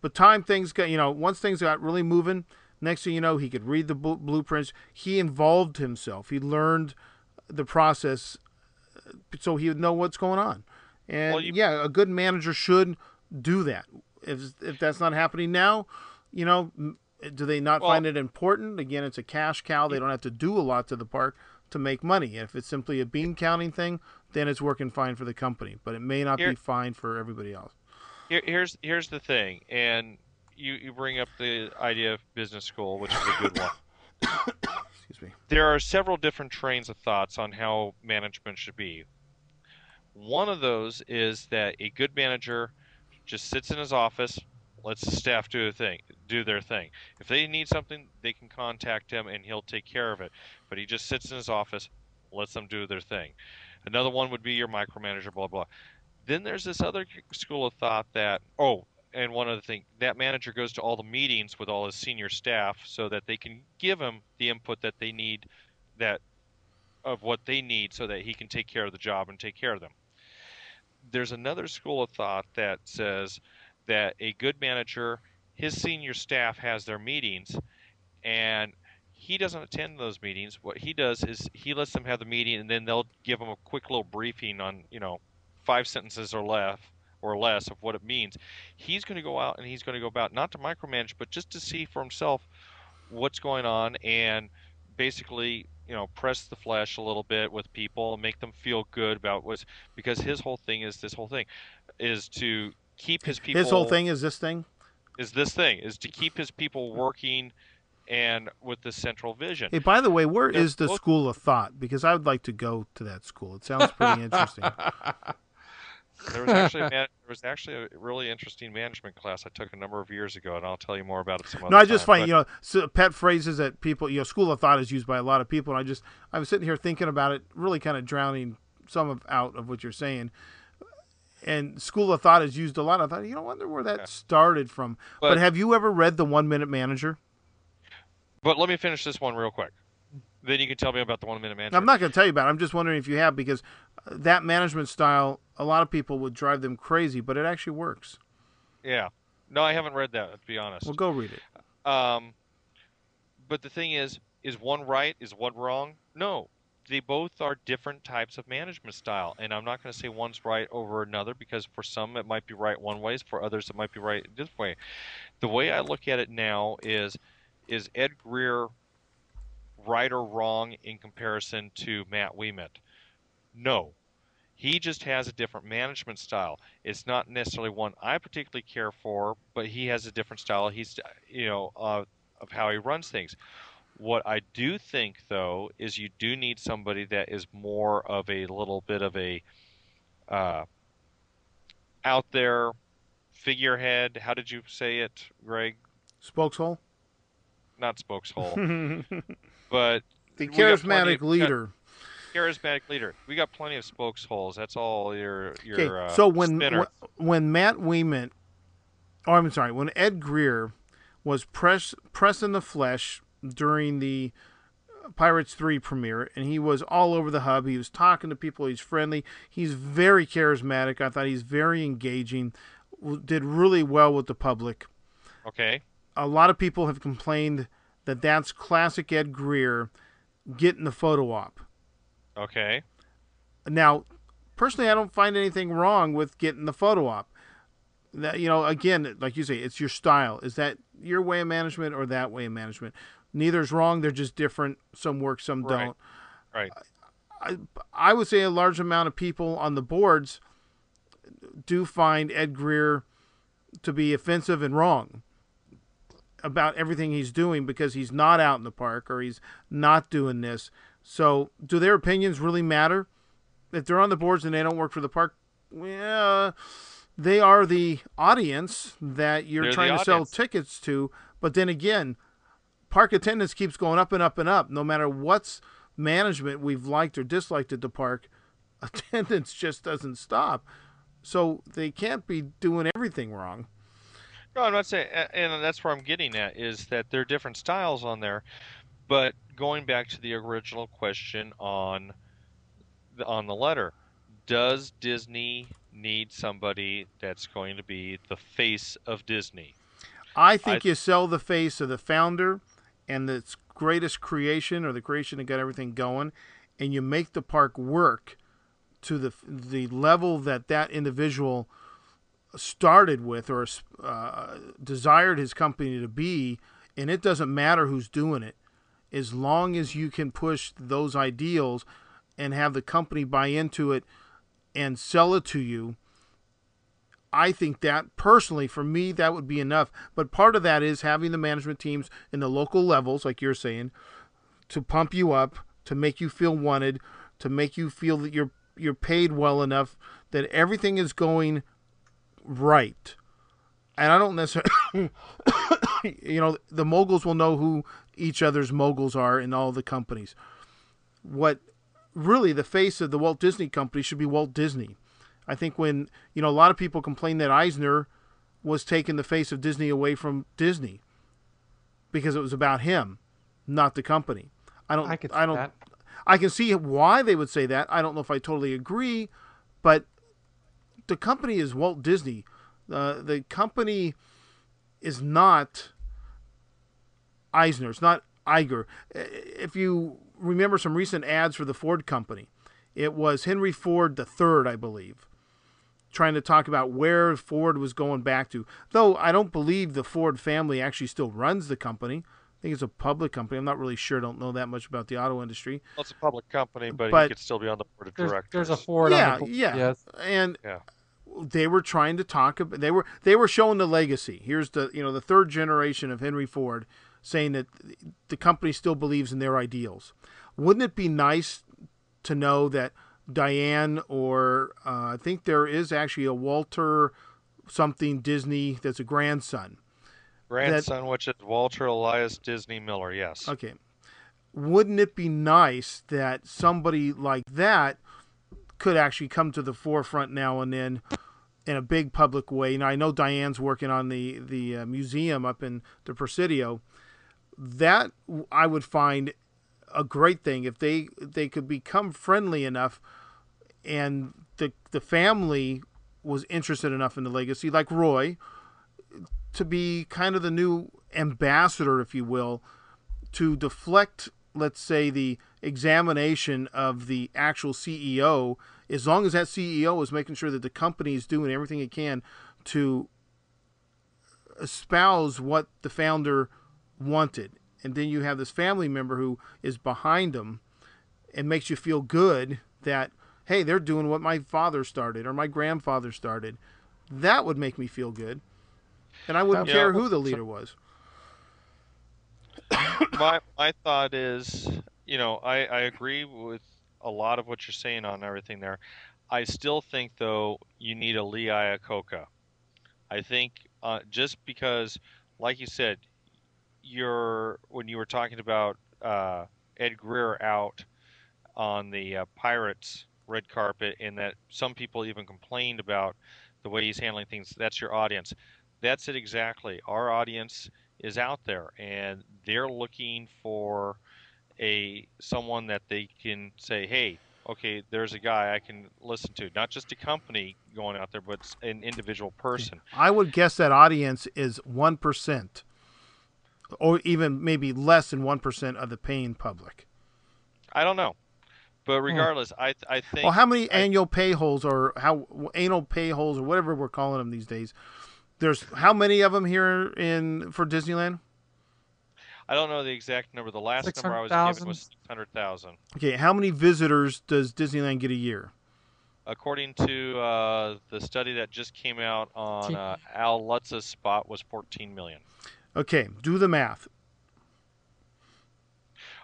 But time things got, you know, once things got really moving, next thing you know, he could read the blu- blueprints. He involved himself. He learned the process, uh, so he would know what's going on. And Well, you- yeah, a good manager should do that. If if that's not happening now, you know, do they not Well- find it important? Again, it's a cash cow. They don't have to do a lot to the park to make money. If it's simply a bean counting thing, then it's working fine for the company, but it may not Here- be fine for everybody else. Here, here's here's the thing, and you you bring up the idea of business school, which is a good one. There are several different trains of thoughts on how management should be. One of those is that a good manager just sits in his office, lets the staff do a thing, do their thing. If they need something, they can contact him and he'll take care of it. But he just sits in his office, lets them do their thing. Another one would be your micromanager, blah blah. Then there's this other school of thought that oh, and one other thing, that manager goes to all the meetings with all his senior staff so that they can give him the input that they need that of what they need so that he can take care of the job and take care of them. There's another school of thought that says that a good manager, his senior staff has their meetings and he doesn't attend those meetings. What he does is he lets them have the meeting and then they'll give him a quick little briefing on, you know, five sentences or less or less of what it means. He's going to go out and he's going to go about not to micromanage, but just to see for himself what's going on and basically, you know, press the flesh a little bit with people and make them feel good about what's because his whole thing is this whole thing is to keep his people. His whole thing is this thing. Is this thing is to keep his people working and with the central vision. Hey, by the way, where is the school of thought? Because I would like to go to that school. It sounds pretty interesting. There was actually a man, there was actually a really interesting management class I took a number of years ago, and I'll tell you more about it some other No, I just time. find you know so pet phrases that people you know school of thought is used by a lot of people, and I just I was sitting here thinking about it, really kind of drowning some of out of what you're saying. And school of thought is used a lot. I thought, you know, I wonder where that Yeah. started from. But, But- have you ever read the One Minute Manager? But let me finish this one real quick. Then you can tell me about the one minute manager. I'm not going to tell you about it. I'm just wondering if you have because uh, that management style, a lot of people would drive them crazy, but it actually works. Yeah. No, I haven't read that. To be honest. Well, go read it. Um, but the thing is, is one right? Is one wrong? No, they both are different types of management style, and I'm not going to say one's right over another because for some it might be right one way, for others it might be right this way. The way I look at it now is, is Ed Greer right or wrong in comparison to Matt Ouimet? No. He just has a different management style. It's not necessarily one I particularly care for, but he has a different style. He's, you know, uh, of how he runs things. What I do think, though, is you do need somebody that is more of a little bit of a uh, out there figurehead. How did you say it, Greg? Spokeshole? Not spokeshole, the but the charismatic of- got- leader. charismatic leader. We got plenty of spokesholes. That's all your your. Uh, so when, when Matt Weeman, oh, I'm sorry, when Ed Greer was press press in the flesh during the Pirates Three premiere, and he was all over the hub. He was talking to people. He's friendly. He's very charismatic. I thought he's very engaging. Did really well with the public. okay, A lot of people have complained that that's classic Ed Greer getting the photo op. okay, Now, personally, I don't find anything wrong with getting the photo op. That you know, again, like you say, it's your style. Is that your way of management or that way of management? Neither's wrong. They're just different. Some work, some Right. don't. right. I, I would say a large amount of people on the boards do find Ed Greer to be offensive and wrong about everything he's doing because he's not out in the park or he's not doing this. So, do their opinions really matter? If they're on the boards and they don't work for the park, well, they are the audience that you're They're trying to sell tickets to. But then again, park attendance keeps going up and up and up. No matter what's management we've liked or disliked at the park, attendance just doesn't stop. So they can't be doing everything wrong. No, I'm not saying, and that's where I'm getting at is that there are different styles on there. But going back to the original question on the, on the letter, does Disney need somebody that's going to be the face of Disney? I think I- you sell the face of the founder and the greatest creation or the creation that got everything going, and you make the park work to the the level that that individual started with or uh, desired his company to be, and it doesn't matter who's doing it, as long as you can push those ideals and have the company buy into it and sell it to you. I think that personally, for me, that would be enough. But part of that is having the management teams in the local levels, like you're saying, to pump you up, to make you feel wanted, to make you feel that you're you're paid well enough, that everything is going right. And I don't necessarily, you know, the moguls will know who each other's moguls are in all the companies. What really the face of the Walt Disney Company should be Walt Disney I think when you know a lot of people complain that Eisner was taking the face of Disney away from Disney because it was about him, not the company. I don't. I I don't. that. I can see why they would say that. I don't know if I totally agree, but the company is Walt Disney. Uh, the company is not Eisner. It's not Iger. If you remember some recent ads for the Ford company, it was Henry Ford III, I believe, trying to talk about where Ford was going back to. Though I don't believe the Ford family actually still runs the company. I think it's a public company. I'm not really sure. Don't know that much about the auto industry. Well, it's a public company, but, But- he could still be on the board of There's, directors. there's a Ford yeah, on the board. yeah. Yes. And Yeah. They were trying to talk about they were they were showing the legacy. Here's the you know the third generation of Henry Ford saying that the company still believes in their ideals. Wouldn't it be nice to know that Diane or uh, I think there is actually a Walter something Disney that's a grandson. Grandson, which is Walter Elias Disney Miller. Yes. Okay. Wouldn't it be nice that somebody like that could actually come to the forefront now and then in a big public way? Now I know Diane's working on the the uh, museum up in the Presidio. That I would find a great thing if they they could become friendly enough and the the family was interested enough in the legacy like Roy to be kind of the new ambassador if you will to deflect, let's say, the examination of the actual CEO, as long as that CEO is making sure that the company is doing everything it can to espouse what the founder wanted. And then you have this family member who is behind them and makes you feel good that, hey, they're doing what my father started or my grandfather started. That would make me feel good. And I wouldn't Yeah. care who the leader was. my my thought is, you know, I, I agree with a lot of what you're saying on everything there. I still think though you need a Lee Iacocca. I think uh, just because, like you said, you're when you were talking about uh, Ed Greer out on the uh, Pirates red carpet, and that some people even complained about the way he's handling things. That's your audience. That's it exactly. Our audience is out there, and they're looking for a someone that they can say, "Hey, okay, there's a guy I can listen to." Not just a company going out there, but an individual person. I would guess that audience is 1%, or even maybe less than 1% of the paying public. I don't know, but hmm. regardless, I I think. Well, how many I- annual pay holes or how anal pay holes or whatever we're calling them these days? There's how many of them here in for Disneyland? I don't know the exact number. The last number I was given was 600,000. Okay, how many visitors does Disneyland get a year? According to uh, the study that just came out on uh, Al Lutz's spot was 14 million. Okay, do the math.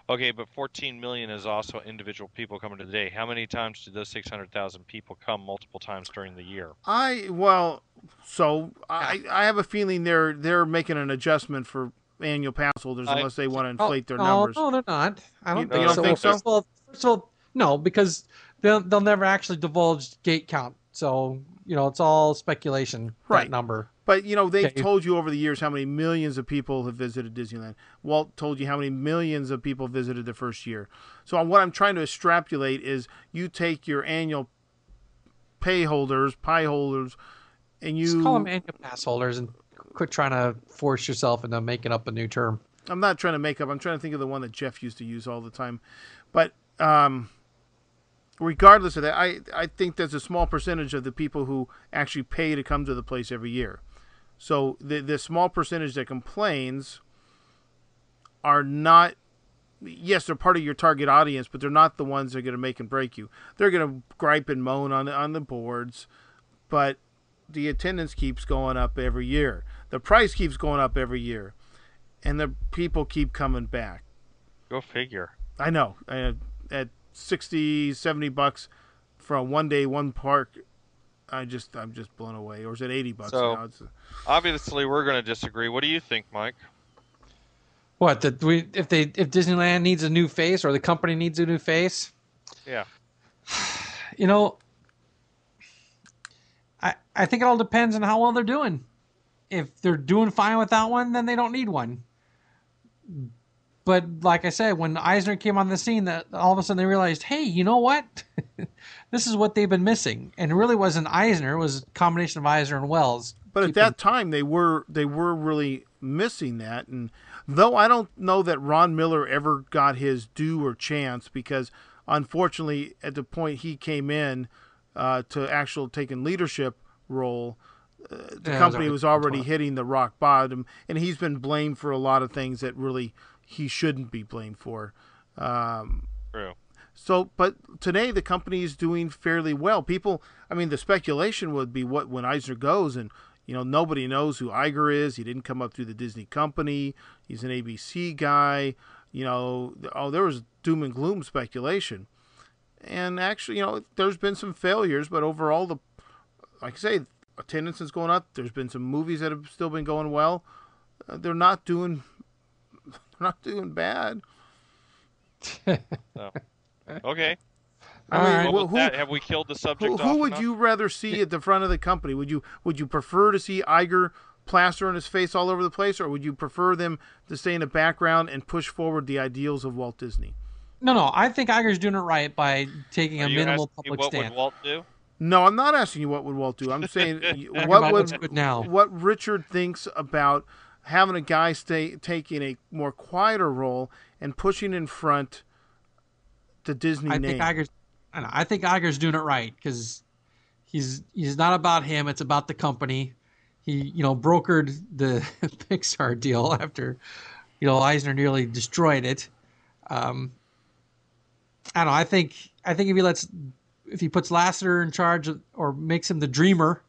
Okay, but 14 million is also individual people coming to the day. How many times do those 600,000 people come multiple times during the year? I well, so I I have a feeling they're they're making an adjustment for annual pass holders I- unless they want to Oh, inflate their oh, numbers. No, they're not. I don't You- think you don't so. think so? First of all, first of all, no, because they'll they'll never actually divulge gate count. So you know, it's all speculation. Right. Number. But you know, they've Okay. told you over the years how many millions of people have visited Disneyland. Walt told you how many millions of people visited the first year. So uh, what I'm trying to extrapolate is you take your annual pay holders, pie holders, and you Just call them annual pass holders and quit trying to force yourself into making up a new term. I'm not trying to make up. I'm trying to think of the one that Jeff used to use all the time. But um, regardless of that, I I think there's a small percentage of the people who actually pay to come to the place every year. So the the small percentage that complains are not. Yes, they're part of your target audience, but they're not the ones that are going to make and break you. They're going to gripe and moan on on the boards, but the attendance keeps going up every year. The price keeps going up every year and the people keep coming back. Go figure. I know. I, at 60, 70 bucks for a one day, one park, I just I'm just blown away. Or is it 80 bucks So- now? It's, Obviously, we're going to disagree. What do you think, Mike? What that we if they if Disneyland needs a new face or the company needs a new face? Yeah. You know, I I think it all depends on how well they're doing. If they're doing fine without one, then they don't need one. But like I said, when Eisner came on the scene, that all of a sudden they realized, hey, you know what? this is what they've been missing, and it really wasn't Eisner; it was a combination of Eisner and Wells. But at that time, they were they were really missing that, and though I don't know that Ron Miller ever got his due or chance because unfortunately, at the point he came in uh, to actual taking leadership role, uh, the Yeah, company it was was already already- hitting the rock bottom, and he's been blamed for a lot of things that really he shouldn't be blamed for. Um, True. so, but today the company is doing fairly well. People, I mean, the speculation would be what when Eisner goes, and you know nobody knows who Iger is. He didn't come up through the Disney company. He's an ABC guy. You know, oh, there was doom and gloom speculation, and actually, you know, there's been some failures, but overall, the like I say, attendance is going up. There's been some movies that have still been going well. Uh, they're not doing, they're not doing bad. Okay. I All mean, right. Well, well, who, that, have we killed the subject? Who, off who would enough? you rather see at the front of the company? Would you would you prefer to see Iger plastering his face all over the place, or would you prefer them to stay in the background and push forward the ideals of Walt Disney? No, no, I think Iger's doing it right by taking Are a minimal asking me public what stand. would Walt do? No, I'm not asking you what would Walt do. I'm saying what would now. what Richard thinks about having a guy stay taking a more quieter role and pushing in front the Disney I name. think Iger's. I, know, I think Iger's doing it right because he's he's not about him. It's about the company. He you know brokered the Pixar deal after you know Eisner nearly destroyed it. Um, I don't know. I think I think if he lets if he puts Lasseter in charge of, or makes him the dreamer,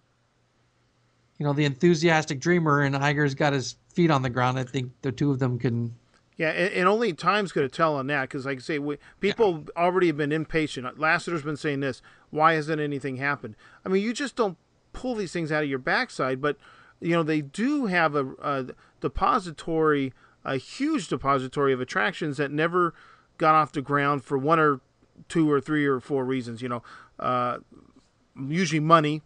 you know, the enthusiastic dreamer, and Iger's got his feet on the ground. I think the two of them can. Yeah, and, and only time's going to tell on that because, like I say, we, people already have been impatient. Lasseter's been saying this. Why hasn't anything happened? I mean, you just don't pull these things out of your backside, but you know they do have a, a depository, a huge depository of attractions that never got off the ground for one or two or three or four reasons. You know, uh, usually money,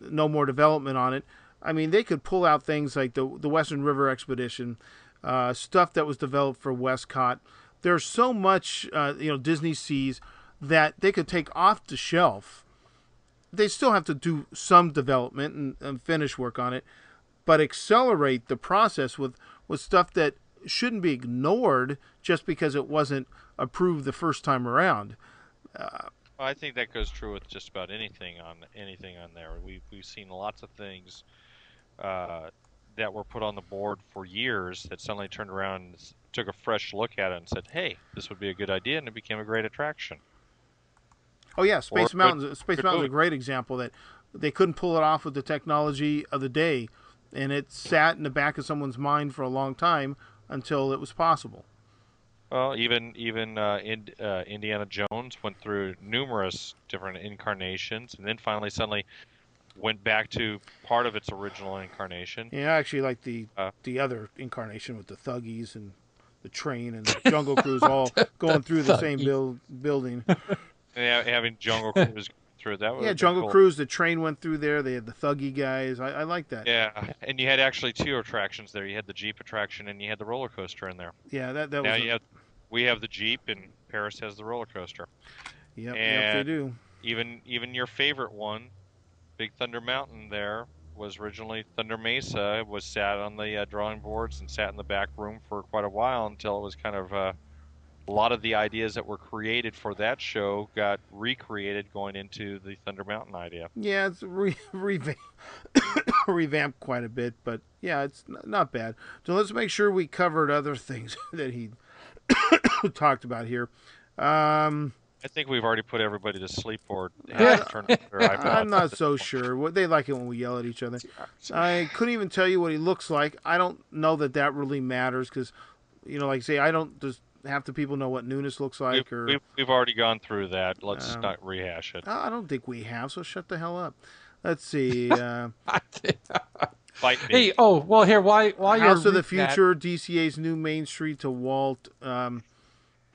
no more development on it. I mean, they could pull out things like the the Western River Expedition, uh, stuff that was developed for WESTCOT. There's so much, uh, you know, Disney sees that they could take off the shelf. They still have to do some development and, and finish work on it, but accelerate the process with with stuff that shouldn't be ignored just because it wasn't approved the first time around. Well, I think that goes true with just about anything on anything on there. We we've seen lots of things uh, that were put on the board for years that suddenly turned around and took a fresh look at it and said, "Hey, this would be a good idea," and it became a great attraction. Oh yeah, Space Mountain's Space good Mountain's a great example that they couldn't pull it off with the technology of the day, and it sat in the back of someone's mind for a long time until it was possible. Well, even even uh, in, uh, Indiana Jones went through numerous different incarnations, and then finally suddenly went back to part of its original incarnation. Yeah, I actually like the Uh. the other incarnation with the Thuggees and the train and the Jungle Cruise all going through the same build, building. And having Jungle Cruise go through that. Was Yeah, Jungle cool. Cruise. The train went through there. They had the Thuggee guys. I, I like that. Yeah, and you had actually two attractions there. You had the Jeep attraction and you had the roller coaster in there. Yeah, that that now was. a- you have, we have the Jeep and Paris has the roller coaster. yep, yep, and- they do. Even even your favorite one, Big Thunder Mountain, there was originally Thunder Mesa. It was sat on the uh, drawing boards and sat in the back room for quite a while until it was kind of uh, a lot of the ideas that were created for that show got recreated going into the Thunder Mountain idea. Yeah, it's re- revamp, revamped quite a bit, but yeah, it's n- not bad. So let's make sure we covered other things that he talked about here. Um, I think we've already put everybody to sleep or Yeah. have turned their iPods I'm not so point. sure. What they like it when we yell at each other. I couldn't even tell you what he looks like. I don't know that that really matters because, you know, like I say, I don't. just half the people know what Nunes looks like, We've, or we've, we've already gone through that. Let's Um, not rehash it. I don't think we have. So shut the hell up. Let's see. Uh, Fight me. hey, oh well, here why while you're House of the reading that- Future, DCA's new Main Street to Walt. Um,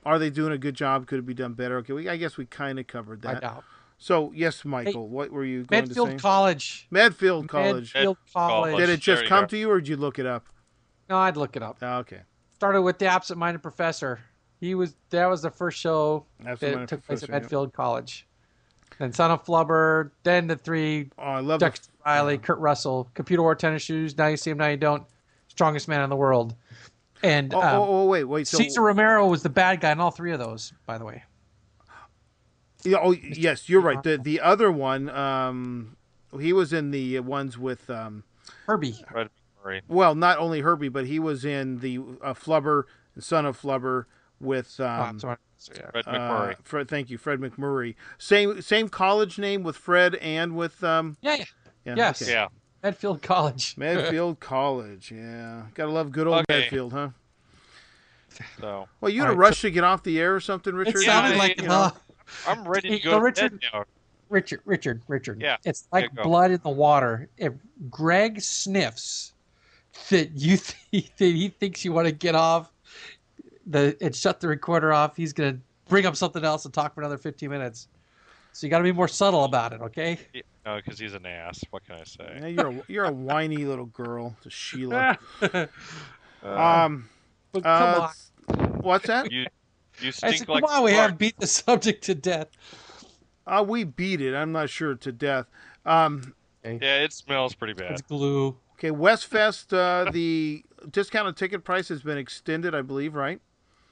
are they doing a good job? Could it be done better? Okay, we, I guess we kind of covered I that. doubt. So yes, Michael, what were you going to Medfield say? College. Medfield College. Medfield College. College. Did it just come go. to you, or did you look it up? No, I'd look it up. Ah, okay, Started with the absent-minded professor. He was that was the first show that's that took place at yeah. Medfield College. Then Son of Flubber. Then the three Oh, I love the Dexter Riley, Kurt Russell, computer wore tennis shoes. Now you see him, now you don't. Strongest man in the world. And Oh, um, oh, oh, wait, wait. So, Cesar Romero was the bad guy in all three of those, by the way. yeah, oh, yes, you're right. The the other one, um, he was in the ones with, um, Herbie. Fred Murray. well, not only Herbie, but he was in the uh, Flubber Son of Flubber with, Oh, um, sorry. Yeah. Fred uh, MacMurray. Fred. Thank you, Fred MacMurray. Same same college name with Fred and with, um, yeah, yeah. Yeah, Yes. okay. yeah. Medfield College. Medfield College. Yeah, gotta love good old Okay. Medfield, huh? So Well, you All had a right, rush to get off the air or something, Richard. It Richard? sounded Yeah, like you know. huh? I'm ready to go so to Richard- bed now. Richard, Richard, Richard. Yeah, It's like yeah, blood in the water. If Greg sniffs that you th- that he thinks you want to get off the and shut the recorder off, he's gonna bring up something else and talk for another 15 minutes. So you got to be more subtle about it, okay? Yeah, No, because he's an ass. What can I Yeah, say? you're a, you're a whiny little girl, to Sheila. Uh, Um, But come uh, on. what's that? you you I stink said, like come on, we have beat the subject to death. Uh, we beat it. I'm not sure to death. Um, Yeah, it smells pretty bad. It's glue. okay, Westfest. Uh, the discounted ticket price has been extended, I believe, right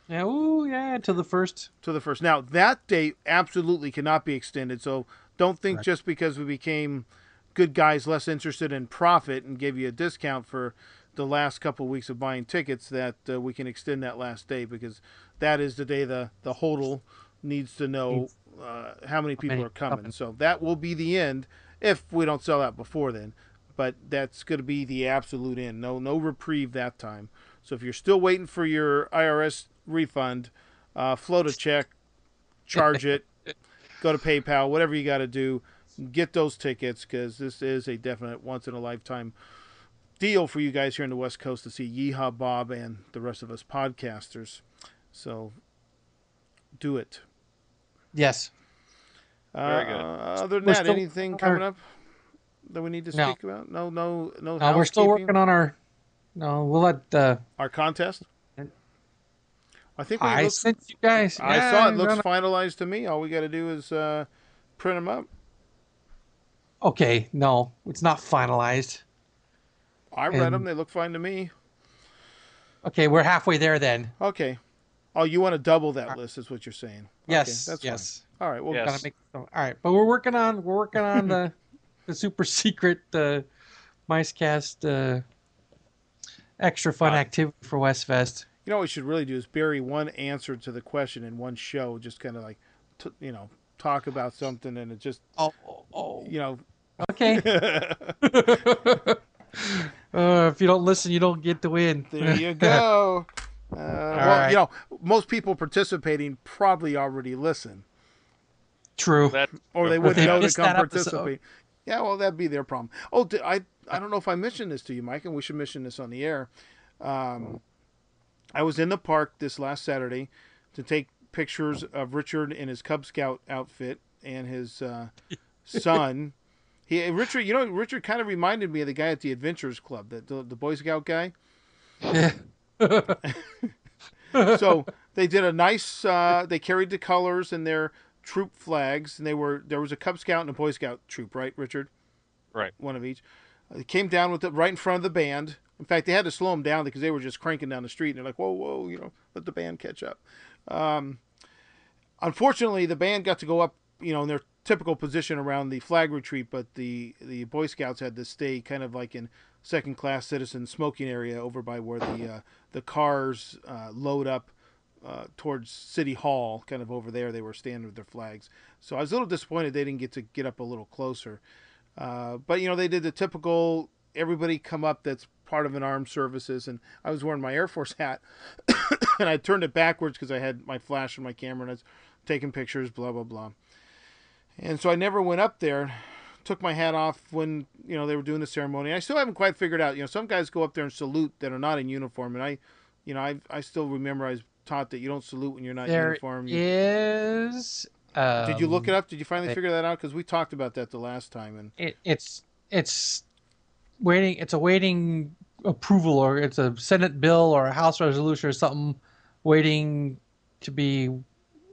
Yeah, ooh, yeah, to the first. to the first. Now that date absolutely cannot be extended. So don't think Correct. just because we became good guys, less interested in profit, and gave you a discount for the last couple weeks of buying tickets that uh, we can extend that last day because that is the day the the hodl needs to know uh, how many people are coming. coming. So that will be the end if we don't sell out before then. But that's going to be the absolute end. No no reprieve that time. So if you're still waiting for your IRS refund, uh, float a check, charge it, go to PayPal, whatever you got to do, get those tickets because this is a definite once in a lifetime deal for you guys here in the West Coast to see Yeehaw Bob and the rest of us podcasters. So do it. Yes. Uh, Very good. other than We're that, still- anything coming up that we need to No. speak about? No, no, no. Uh, we're still working on our. No, we'll let. Uh, our contest. I think we I look, sent you guys. I yeah, saw it looks no, no. finalized to me. All we got to do is uh, print them up. Okay, no, it's not finalized. I read And- them. They look fine to me. Okay, we're halfway there then. Okay. Oh, you want to double that list? Is what you're saying? Yes, Okay, that's yes. fine. All right. Well, Yes. Gotta make. All right, but we're working on we're working on the the super secret uh, MiceCast uh, extra fun Ah. activity for Westfest. You know what we should really do is bury one answer to the question in one show. Just kind of like, t- you know, talk about something and it just, Oh, oh, oh. you know. okay. uh, if you don't listen, you don't get to win. There you go. Uh, well, right. you know, most people participating probably already listen, True. That or they wouldn't know to come that episode. participate. Yeah, well, that'd be their problem. Oh, di- I I don't know if I mentioned this to you, Mike, and we should mention this on the air. Um, I was in the park this last Saturday to take pictures of Richard in his Cub Scout outfit and his uh, son. He Richard, you know, Richard kind of reminded me of the guy at the Adventurers Club, the the, the Boy Scout guy. so they did a nice. Uh, they carried the colors and their troop flags, and they were there was a Cub Scout and a Boy Scout troop, right, Richard? Right. One of each. They came down with it right in front of the band. In fact, they had to slow them down because they were just cranking down the street, and they're like, "Whoa, whoa!" You know, let the band catch up. Um, unfortunately, the band got to go up, you know, in their typical position around the flag retreat, but the the Boy Scouts had to stay kind of like in second class citizen smoking area over by where the uh, the cars uh, load up uh, towards City Hall, kind of over there. They were standing with their flags. So I was a little disappointed they didn't get to get up a little closer. Uh, but you know, they did the typical everybody come up that's part of an armed services, and I was wearing my Air Force hat, and I turned it backwards because I had my flash and my camera, and I was taking pictures, blah blah blah. And so I never went up there. Took my hat off when you know they were doing the ceremony. I still haven't quite figured out. You know, some guys go up there and salute that are not in uniform, and I, you know, I I still remember I was taught that you don't salute when you're not in There uniform. You- is Um, Did you look it up? Did you finally figure that out? Because we talked about that the last time, and It, it's it's waiting. It's awaiting approval, or it's a Senate bill or a House resolution or something waiting to be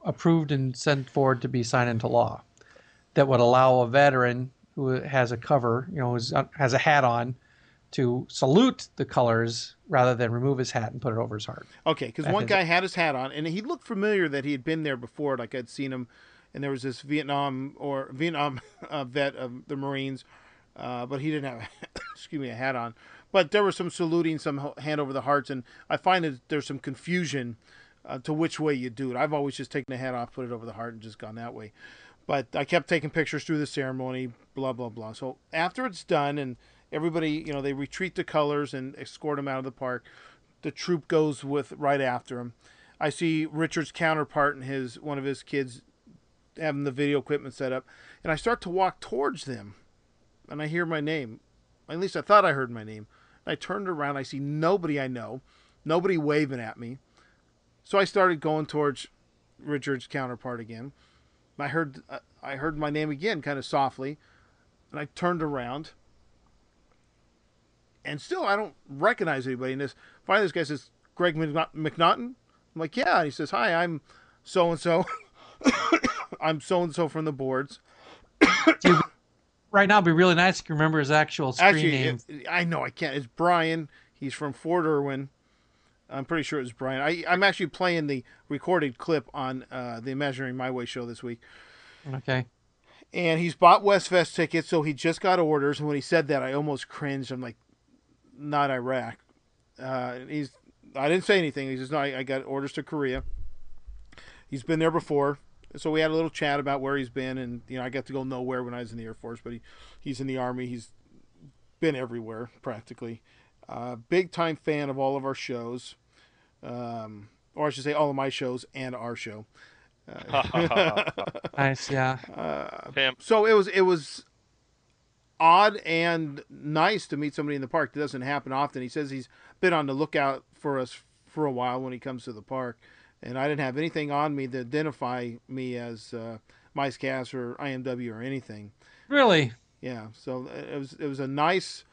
approved and sent forward to be signed into law. That would allow a veteran who has a cover, you know, who's, has a hat on, to salute the colors rather than remove his hat and put it over his heart. Okay, because one guy had his hat on, and he looked familiar that he had been there before. Like I'd seen him, and there was this Vietnam or Vietnam uh, vet of the Marines, uh, but he didn't have, excuse me, a hat on. But there was some saluting, some hand over the hearts, and I find that there's some confusion uh, to which way you do it. I've always just taken the hat off, put it over the heart, and just gone that way. But I kept taking pictures through the ceremony, blah blah blah. So after it's done, and everybody, you know, they retreat the colors and escort them out of the park the troop goes with right after him. I see Richard's counterpart and his one of his kids having the video equipment set up, and I start to walk towards them, and I hear my name. At least I thought I heard my name. I turned around. I see nobody I know, nobody waving at me. So I started going towards Richard's counterpart again. I heard uh, I heard my name again, kind of softly, and I turned around. And still, I don't recognize anybody. And this finally, this guy says, "Greg McNau- McNaughton." I'm like, "Yeah." And he says, "Hi, I'm so and so. I'm so and so from the boards." Right now, it'd be really nice if you remember his actual screen Actually, name. it- I know I can't. It's Brian. He's from Fort Irwin. I'm pretty sure it's Brian. I, I'm actually playing the recorded clip on uh, the Imagineering My Way show this week. okay. And he's bought Westfest tickets, so he just got orders. And when he said that, I almost cringed. I'm like, not Iraq. Uh, he's. I didn't say anything. He says, no, I, I got orders to Korea. He's been there before, so we had a little chat about where he's been, and you know, I got to go nowhere when I was in the Air Force, but he, he's in the Army. He's been everywhere practically. Uh, big time fan of all of our shows, um, or I should say, all of my shows and our show. Nice. Yeah. Pam, so it was it was odd and nice to meet somebody in the park. It doesn't happen often. He says he's been on the lookout for us for a while when he comes to the park, and I didn't have anything on me to identify me as uh, MiceCast or IMW or anything. Really. Yeah, so it was it was a nice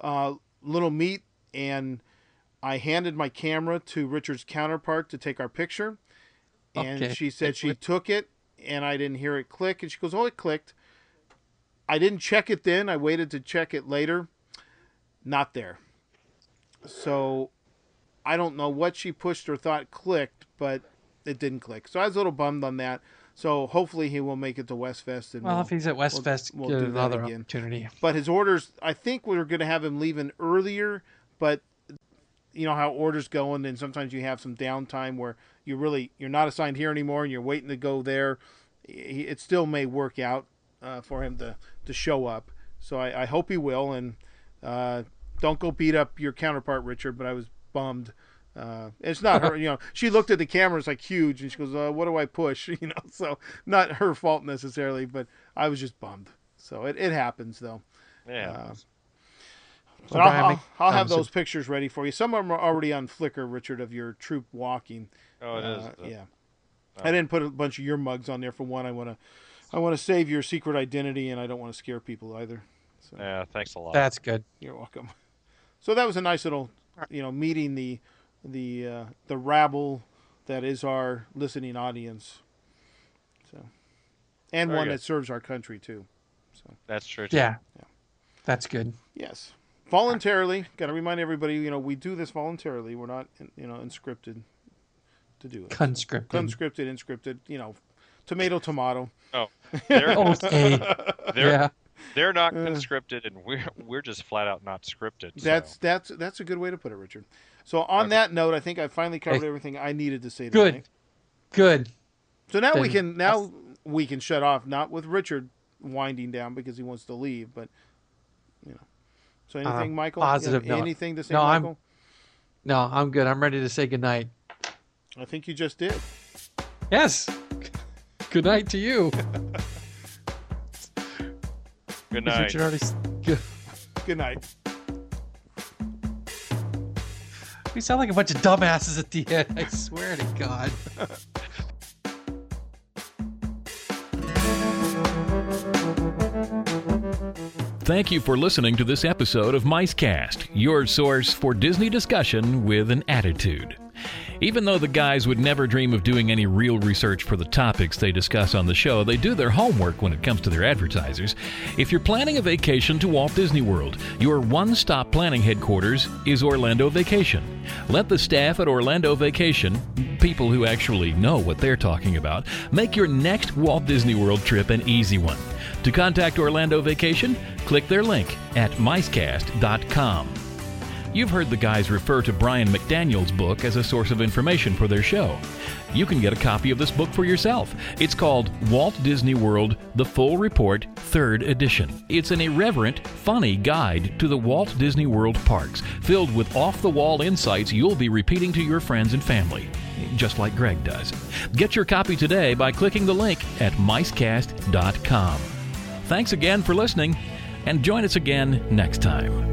uh, little meet, and I handed my camera to Richard's counterpart to take our picture, and Okay. she said she took it, and I didn't hear it click, and she goes, "Oh, it clicked." I didn't check it then. I waited to check it later. Not there. So I don't know what she pushed or thought clicked, but it didn't click. So I was a little bummed on that. So hopefully he will make it to Westfest. And Well, we'll- if he's at Westfest, we'll get do another again. opportunity. but his orders, I think we were going to have him leaving earlier, but you know how orders go, and then sometimes you have some downtime where you really you're not assigned here anymore, and you're waiting to go there. It still may work out uh, for him to to show up. So I, I hope he will, and uh, don't go beat up your counterpart, Richard. But I was bummed. Uh, it's not her, you know. She looked at the camera; it's like huge, and she goes, uh, "What do I push?" You know, so not her fault necessarily, but I was just bummed. So it, it happens though. yeah. Uh, but I'll, Brian, I'll, I'll have those pictures ready for you. Some of them are already on Flickr, Richard, of your troop walking. oh, it is. Uh, the- yeah. I didn't put a bunch of your mugs on there for one. I want to, I want to save your secret identity, and I don't want to scare people either. So Yeah, thanks a lot. That's good. you're welcome. So that was a nice little, you know, meeting the, the uh, the rabble that is our listening audience. So, and Very one good. that serves our country too. So That's true. Too. Yeah. That's good. Yes. Voluntarily, got to remind everybody, you know, we do this voluntarily. We're not, you know, unscripted to do it. Conscripted. Unscripted, inscripted, you know, tomato, tomato. Oh, they're, Okay. they're, yeah. they're not Uh. conscripted, and we're we're just flat out not scripted. so- That's that's that's a good way to put it, Richard. So on Okay. that note, I think I finally covered Hey. everything I needed to say Good. tonight. Good. Good. So now we can now we can shut off, not with Richard winding down because he wants to leave, but you know. So On a anything, Michael? Positive note. Anything to say, No, I'm- Michael? No, I'm good. I'm ready to say goodnight. I think you just did. Yes. Good night to you. Good night. Richard already. Good. Good night. We sound like a bunch of dumbasses at the end. I swear to God. Thank you for listening to this episode of Micecast, your source for Disney discussion with an attitude. Even though the guys would never dream of doing any real research for the topics they discuss on the show, they do their homework when it comes to their advertisers. If you're planning a vacation to Walt Disney World, your one stop planning headquarters is Orlando Vacation. Let the staff at Orlando Vacation, people who actually know what they're talking about, make your next Walt Disney World trip an easy one. To contact Orlando Vacation, click their link at micecast.com. You've heard the guys refer to Brian McDaniel's book as a source of information for their show. You can get a copy of this book for yourself. It's called Walt Disney World The Full Report, 3rd Edition. It's an irreverent, funny guide to the Walt Disney World parks, filled with off the wall insights you'll be repeating to your friends and family, just like Greg does. Get your copy today by clicking the link at micecast.com. Thanks again for listening, and join us again next time.